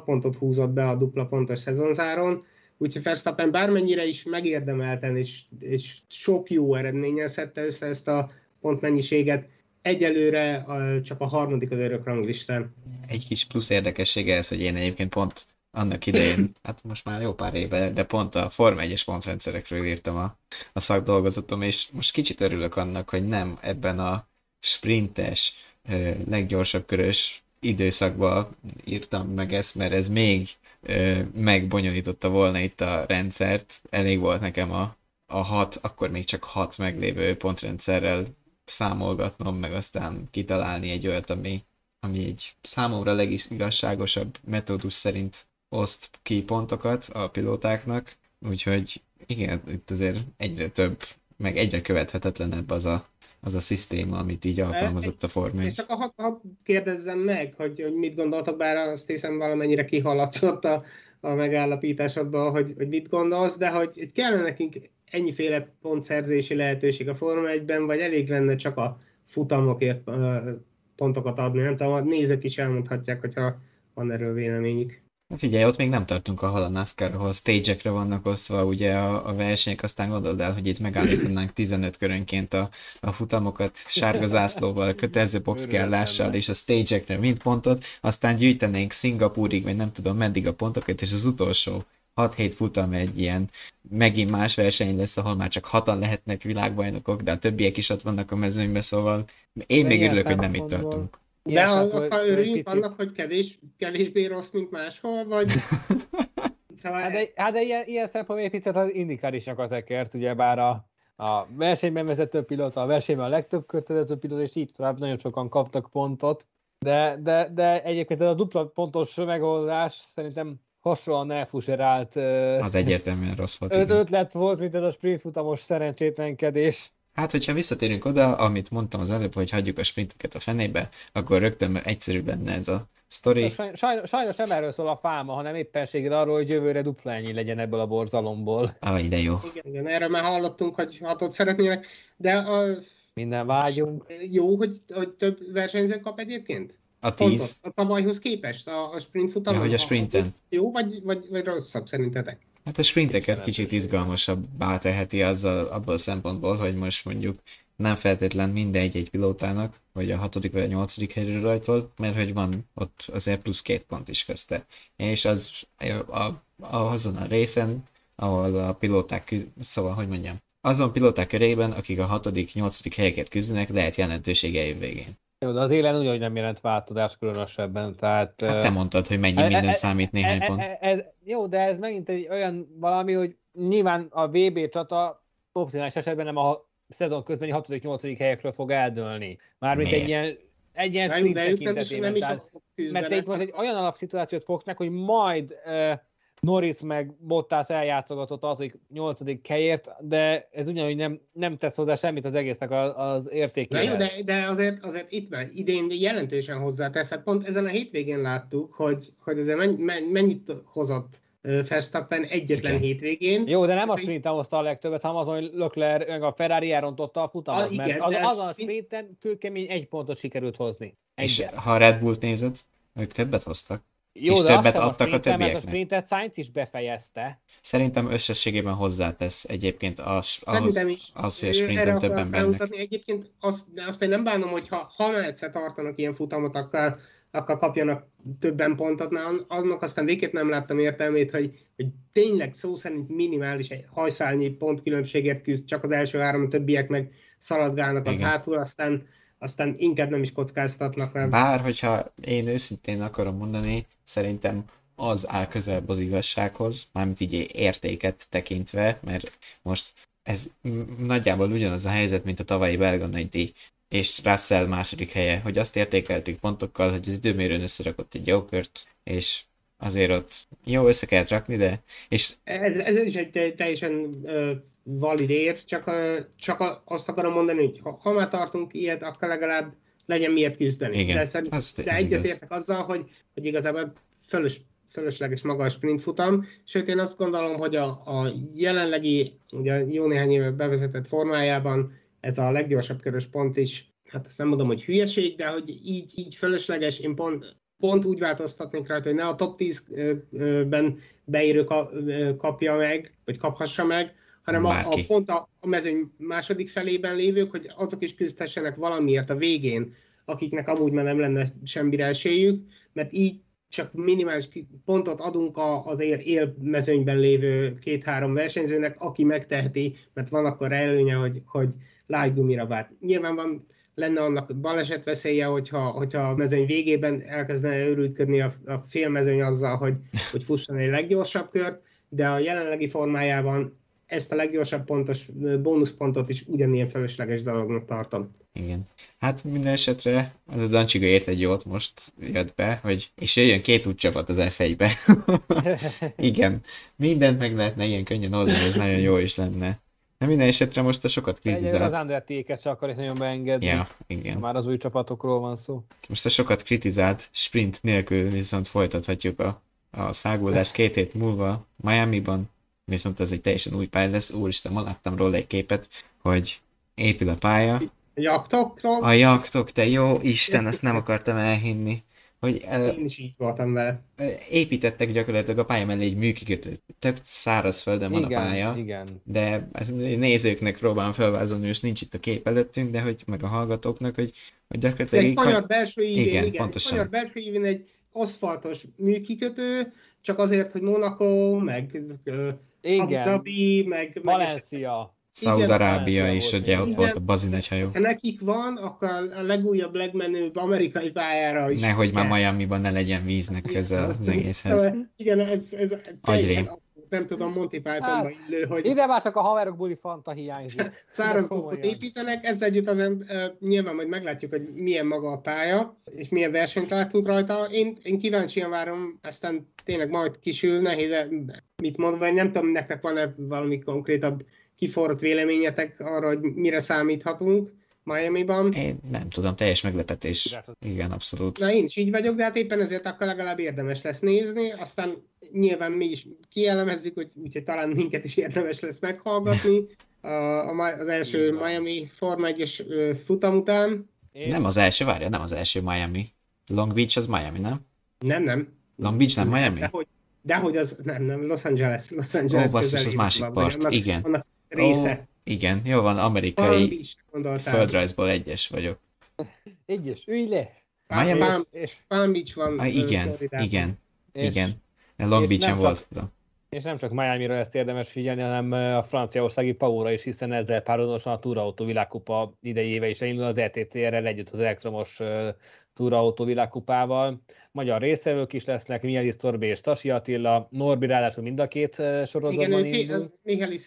D: pontot húzott be a dupla pontos szezonzáron, úgyhogy Verstappen bármennyire is megérdemelten és, és sok jó eredménnyel szedte össze ezt a pontmennyiséget, egyelőre csak a harmadik az örök ranglistán.
C: Egy kis plusz érdekessége ez, hogy én egyébként pont annak idején, hát most már jó pár éve, de pont a Forma 1-es pontrendszerekről írtam a, a szakdolgozatom, és most kicsit örülök annak, hogy nem ebben a sprintes, leggyorsabb körös időszakban írtam meg ezt, mert ez még megbonyolította volna itt a rendszert. Elég volt nekem a, a hat, akkor még csak hat meglévő pontrendszerrel számolgatnom, meg aztán kitalálni egy olyat, ami, ami egy számomra legigazságosabb metódus szerint oszt ki pontokat a pilótáknak, úgyhogy igen, itt azért egyre több, meg egyre követhetetlenebb az a az a szisztéma, amit így alkalmazott a Forma
D: És csak hadd ha kérdezzem meg, hogy, hogy mit gondoltak, bár azt hiszem valamennyire kihaladszott a, a megállapításodban, hogy, hogy mit gondolsz, de hogy, hogy kellene nekünk ennyiféle pontszerzési lehetőség a Forma 1-ben, vagy elég lenne csak a futamokért pontokat adni, nem tudom, a nézők is elmondhatják, hogyha van erről véleményük.
C: Figyelj, ott még nem tartunk, ahol a NASCAR, ahol stage-ekre vannak osztva ugye a, a versenyek, aztán gondold el, hogy itt megállítanánk 15 körönként a, a futamokat sárga zászlóval, kötelező boxkellással és a stage-ekre mind pontot, aztán gyűjtenénk Szingapúrig, vagy nem tudom meddig a pontokat, és az utolsó 6-7 futam egy ilyen megint más verseny lesz, ahol már csak hatan lehetnek világbajnokok, de a többiek is ott vannak a mezőnyben, szóval én még örülök, hogy nem itt tartunk.
D: De az, akkor örüljünk picit... annak, hogy kevés, kevésbé rossz, mint máshol, vagy...
E: szóval... Hát de, hát de ilyen, ilyen szempontból egy picit az indikár is a tekert, ugye bár a, a versenyben vezető pilóta, a versenyben a legtöbb körtezető pilóta, és így tovább nagyon sokan kaptak pontot, de, de, de egyébként ez a dupla pontos megoldás szerintem hasonlóan elfuserált
C: az egyértelműen rossz volt.
E: Öt, ötlet volt, mint ez a sprint futamos szerencsétlenkedés
C: Hát, hogyha visszatérünk oda, amit mondtam az előbb, hogy hagyjuk a sprinteket a fenébe, akkor rögtön egyszerűbb lenne ez a sztori.
E: Sajnos, sajnos nem erről szól a fáma, hanem éppenséggel arról, hogy jövőre dupla ennyi legyen ebből a borzalomból.
C: Ah, ide jó.
D: Igen, igen, erről már hallottunk, hogy hatot szeretnének, de a,
E: Minden vágyunk.
D: jó, hogy, hogy több versenyző kap egyébként?
C: A tíz.
D: a tavalyhoz képest, a, a sprint futamon?
C: Ja, hogy a sprinten.
D: Jó, vagy, vagy, vagy rosszabb szerintetek?
C: Hát a sprinteket kicsit izgalmasabbá teheti azzal, abból a szempontból, hogy most mondjuk nem feltétlen mindegy egy pilótának, vagy a hatodik vagy a nyolcadik helyről rajtol, mert hogy van ott azért plusz két pont is közte. És az a, a, azon a részen, ahol a pilóták, szóval, hogy mondjam, azon pilóták körében, akik a hatodik, nyolcadik helyeket küzdenek, lehet jelentősége év végén.
E: Jó, de az élen ugyanúgy nem jelent változás különösebben, tehát...
C: Hát te mondtad, hogy mennyi
E: E-
C: minden
E: e-
C: számít néhány
E: e-
C: pont.
E: e- Ez, jó, de ez megint egy olyan valami, hogy nyilván a VB csata optimális esetben nem a szezon közbeni 6.-8. helyekről fog eldőlni. Mármint egy
C: Miért?
E: ilyen, egy ilyen
D: De,
E: sprint
D: de ők nem is, nem is
E: tehát- mert te itt most egy olyan alapszituációt fogsz meg, hogy majd uh, Norris meg Bottas eljátszogatott az, hogy 8. helyért, de ez ugyanúgy nem, nem tesz hozzá semmit az egésznek az, értékéhez.
D: jó, de, de azért, azért itt van, idén jelentősen hozzátesz. Hát pont ezen a hétvégén láttuk, hogy, hogy men, men, mennyit hozott Verstappen egyetlen
C: Igen.
D: hétvégén.
E: Jó, de nem a sprinten hozta a legtöbbet, hanem azon, hogy Leclerc, meg a Ferrari elrontotta a futamot,
D: Ah, igen,
E: mert az,
D: ez
E: azon a
D: sprint-
E: sprinten kőkemény egy pontot sikerült hozni.
C: És
E: Egyet.
C: ha a Red Bullt nézed, ők többet hoztak.
E: Jó,
C: és
E: de
C: többet adtak a
E: sprinten, mert a
C: többieknek.
E: sprintet Sainz is befejezte.
C: Szerintem összességében hozzátesz egyébként az, ahhoz,
D: is.
C: az, hogy a sprinten többen bennek.
D: Egyébként azt, de azt én nem bánom, hogy ha, ha egyszer tartanak ilyen futamot, akkor, akkor kapjanak többen pontot. Na, annak aztán végképp nem láttam értelmét, hogy, hogy tényleg szó szerint minimális egy hajszálnyi pontkülönbségért küzd, csak az első három, a többiek meg szaladgálnak
C: Igen.
D: hátul, aztán, aztán inkább nem is kockáztatnak, mert
C: Bár, hogyha én őszintén akarom mondani, szerintem az áll közelebb az igazsághoz, mármint így értéket tekintve, mert most ez nagyjából ugyanaz a helyzet, mint a tavalyi belga nagy díj, és Russell második helye, hogy azt értékeltük pontokkal, hogy az időmérőn összerakott egy jó kört, és azért ott jó össze kellett rakni, de és
D: Ez, ez is egy te- teljesen valid ér, csak, csak azt akarom mondani, hogy ha, ha már tartunk ilyet, akkor legalább legyen miért küzdeni.
C: Igen,
D: de, szerint,
C: az-
D: de egyetértek azzal, hogy, hogy igazából fölös, fölösleges maga a sprint futam, sőt én azt gondolom, hogy a, a jelenlegi, ugye jó néhány éve bevezetett formájában ez a leggyorsabb körös pont is, hát ezt nem mondom, hogy hülyeség, de hogy így, így fölösleges, én pont, pont úgy változtatnék rajta, hogy ne a top 10-ben beérő kapja meg, vagy kaphassa meg, hanem a, a pont a, a mezőny második felében lévők, hogy azok is küzdhessenek valamiért a végén, akiknek amúgy már nem lenne semmire esélyük, mert így csak minimális pontot adunk az él, élmezőnyben lévő két-három versenyzőnek, aki megteheti, mert van akkor előnye, hogy, hogy lágygumira vált. Nyilván van, lenne annak baleset veszélye, hogyha, hogyha a mezőny végében elkezdene őrültködni a, a félmezőny azzal, hogy, hogy fusson egy leggyorsabb kört, de a jelenlegi formájában ezt a leggyorsabb pontos bónuszpontot is ugyanilyen felesleges dolognak tartom.
C: Igen. Hát minden esetre az a Dancsiga ért egy jót most jött be, hogy és jöjjön két útcsapat az F1-be. Igen, mindent meg lehetne ilyen könnyen oldani, ez nagyon jó is lenne. De minden esetre most a sokat
E: Egyelőre az
C: kritizált.
E: Andretti-éket se akarják nagyon beengedni.
C: Ja, igen.
E: Már az új csapatokról van szó.
C: Most a sokat kritizált sprint nélkül viszont folytathatjuk a, a száguldást két hét múlva Miami-ban, viszont ez egy teljesen új pálya lesz. Úristen, ma láttam róla egy képet, hogy épül a pálya,
D: Jaktokról
C: A jaktok, te jó Isten, ezt nem akartam elhinni. Hogy el,
D: én is így voltam vele.
C: építettek gyakorlatilag a pálya mellé egy műkikötőt. Tök szárazföldön van
E: igen,
C: a pálya,
E: igen.
C: de ez nézőknek próbálom felvázolni, és nincs itt a kép előttünk, de hogy meg a hallgatóknak, hogy, hogy gyakorlatilag
D: Egy
C: így
D: magyar belső ívén,
C: Igen,
D: igen,
C: pontosan.
D: egy magyar belső ívén egy aszfaltos műkikötő, csak azért, hogy Monaco, meg Abu
E: Igen,
D: Dhabi, meg,
E: Valencia.
C: Szaúd-Arábia
E: igen,
C: is,
E: volt
C: ugye ott
D: Igen.
C: volt a bazi nagy hajó.
D: ha nekik van, akkor a legújabb, legmenőbb amerikai pályára is.
C: Nehogy már
D: kell.
C: Miami-ban ne legyen víznek közel az
D: Azt-
C: egészhez.
D: Igen, ez, ez teljesen nem tudom, Monty Pythonba
E: Hát,
D: illő, hogy
E: Ide már csak a haverok buli fanta hiányzik.
D: száraz
E: komolyan.
D: építenek, ezzel együtt azért uh, nyilván majd meglátjuk, hogy milyen maga a pálya, és milyen versenyt látunk rajta. Én, én kíváncsian várom, aztán tényleg majd kisül, nehéz e- mit mondani, vagy nem tudom, nektek van-e valami konkrétabb kiforrott véleményetek arra, hogy mire számíthatunk Miami-ban.
C: Én nem tudom, teljes meglepetés. Igen, abszolút.
D: Na én is így vagyok, de hát éppen ezért akkor legalább érdemes lesz nézni, aztán nyilván mi is kielemezzük, hogy úgyhogy talán minket is érdemes lesz meghallgatni a, a, az első Miami Forma 1 futam után.
C: Én... Nem az első, várja, nem az első Miami. Long Beach az Miami, nem?
D: Nem, nem.
C: Long Beach nem Miami?
D: Dehogy, dehogy az, nem, nem, Los Angeles. Los Angeles
C: Ó, basszus, az másik part, annak, igen.
D: Annak része. Ó,
C: igen, jó van, amerikai földrajzból egyes vagyok.
E: Egyes, ülj le!
D: Miami? Palm, és Palm Beach van.
C: Ah, igen, igen, és, igen. Long Beach-en volt. Csak,
E: és nem csak Miami-ra ezt érdemes figyelni, hanem a franciaországi Paura is, hiszen ezzel párhuzamosan a Túrautó világkupa idei éve is elindul az ETCR-rel együtt az elektromos túrautó világkupával. Magyar részvevők is lesznek, Mihály Torbé és Tasi Attila, Norbi ráadásul mind a két sorozatban
D: Igen. Mihály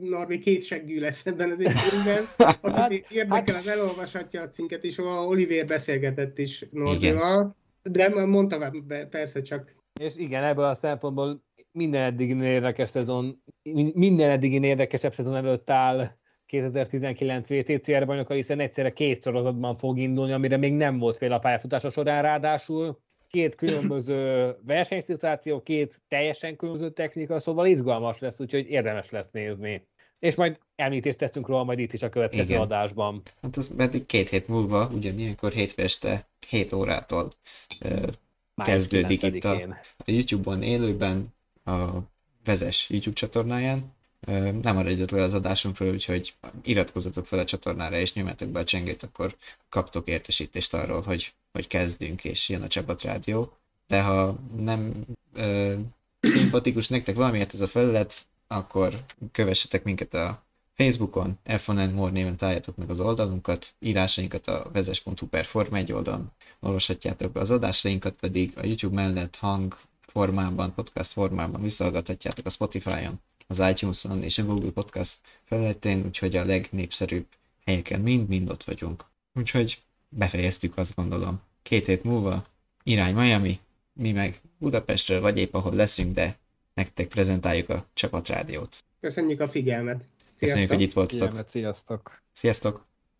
D: Norbi két seggű lesz ebben az évben. hát, érdekel, hát... az elolvashatja a cinket is, ahol Oliver beszélgetett is Norbival. De mondta persze csak.
E: És igen, ebből a szempontból minden eddig érdekes szezon, minden eddig érdekesebb szezon előtt áll 2019 VTCR bajnoka, hiszen egyszerre két sorozatban fog indulni, amire még nem volt fél a pályafutása során ráadásul. Két különböző versenyszituáció, két teljesen különböző technika, szóval izgalmas lesz, úgyhogy érdemes lesz nézni. És majd említést teszünk róla majd itt is a következő Igen. adásban.
C: Hát az pedig két hét múlva, ugyanilyenkor hétfő este 7 órától uh, kezdődik itt a, a YouTube-on élőben, a Vezes YouTube csatornáján, nem maradjatok le az adásunkról, úgyhogy iratkozzatok fel a csatornára, és nyomjátok be a csengét, akkor kaptok értesítést arról, hogy, hogy kezdünk, és jön a Csapat Rádió. De ha nem ö, szimpatikus nektek valamiért ez a felület, akkor kövessetek minket a Facebookon, F1 More néven találjátok meg az oldalunkat, írásainkat a vezes.hu per Form 1 oldalon olvashatjátok be az adásainkat, pedig a YouTube mellett hang formában, podcast formában visszahallgathatjátok a Spotify-on, az iTunes-on és a Google Podcast felületén, úgyhogy a legnépszerűbb helyeken mind-mind ott vagyunk. Úgyhogy befejeztük azt gondolom. Két hét múlva irány Miami, mi meg Budapestről, vagy épp ahol leszünk, de nektek prezentáljuk a csapatrádiót.
D: Köszönjük a figyelmet!
C: Sziasztok. Köszönjük, hogy itt voltatok.
E: Figyelmet, sziasztok!
C: Sziasztok!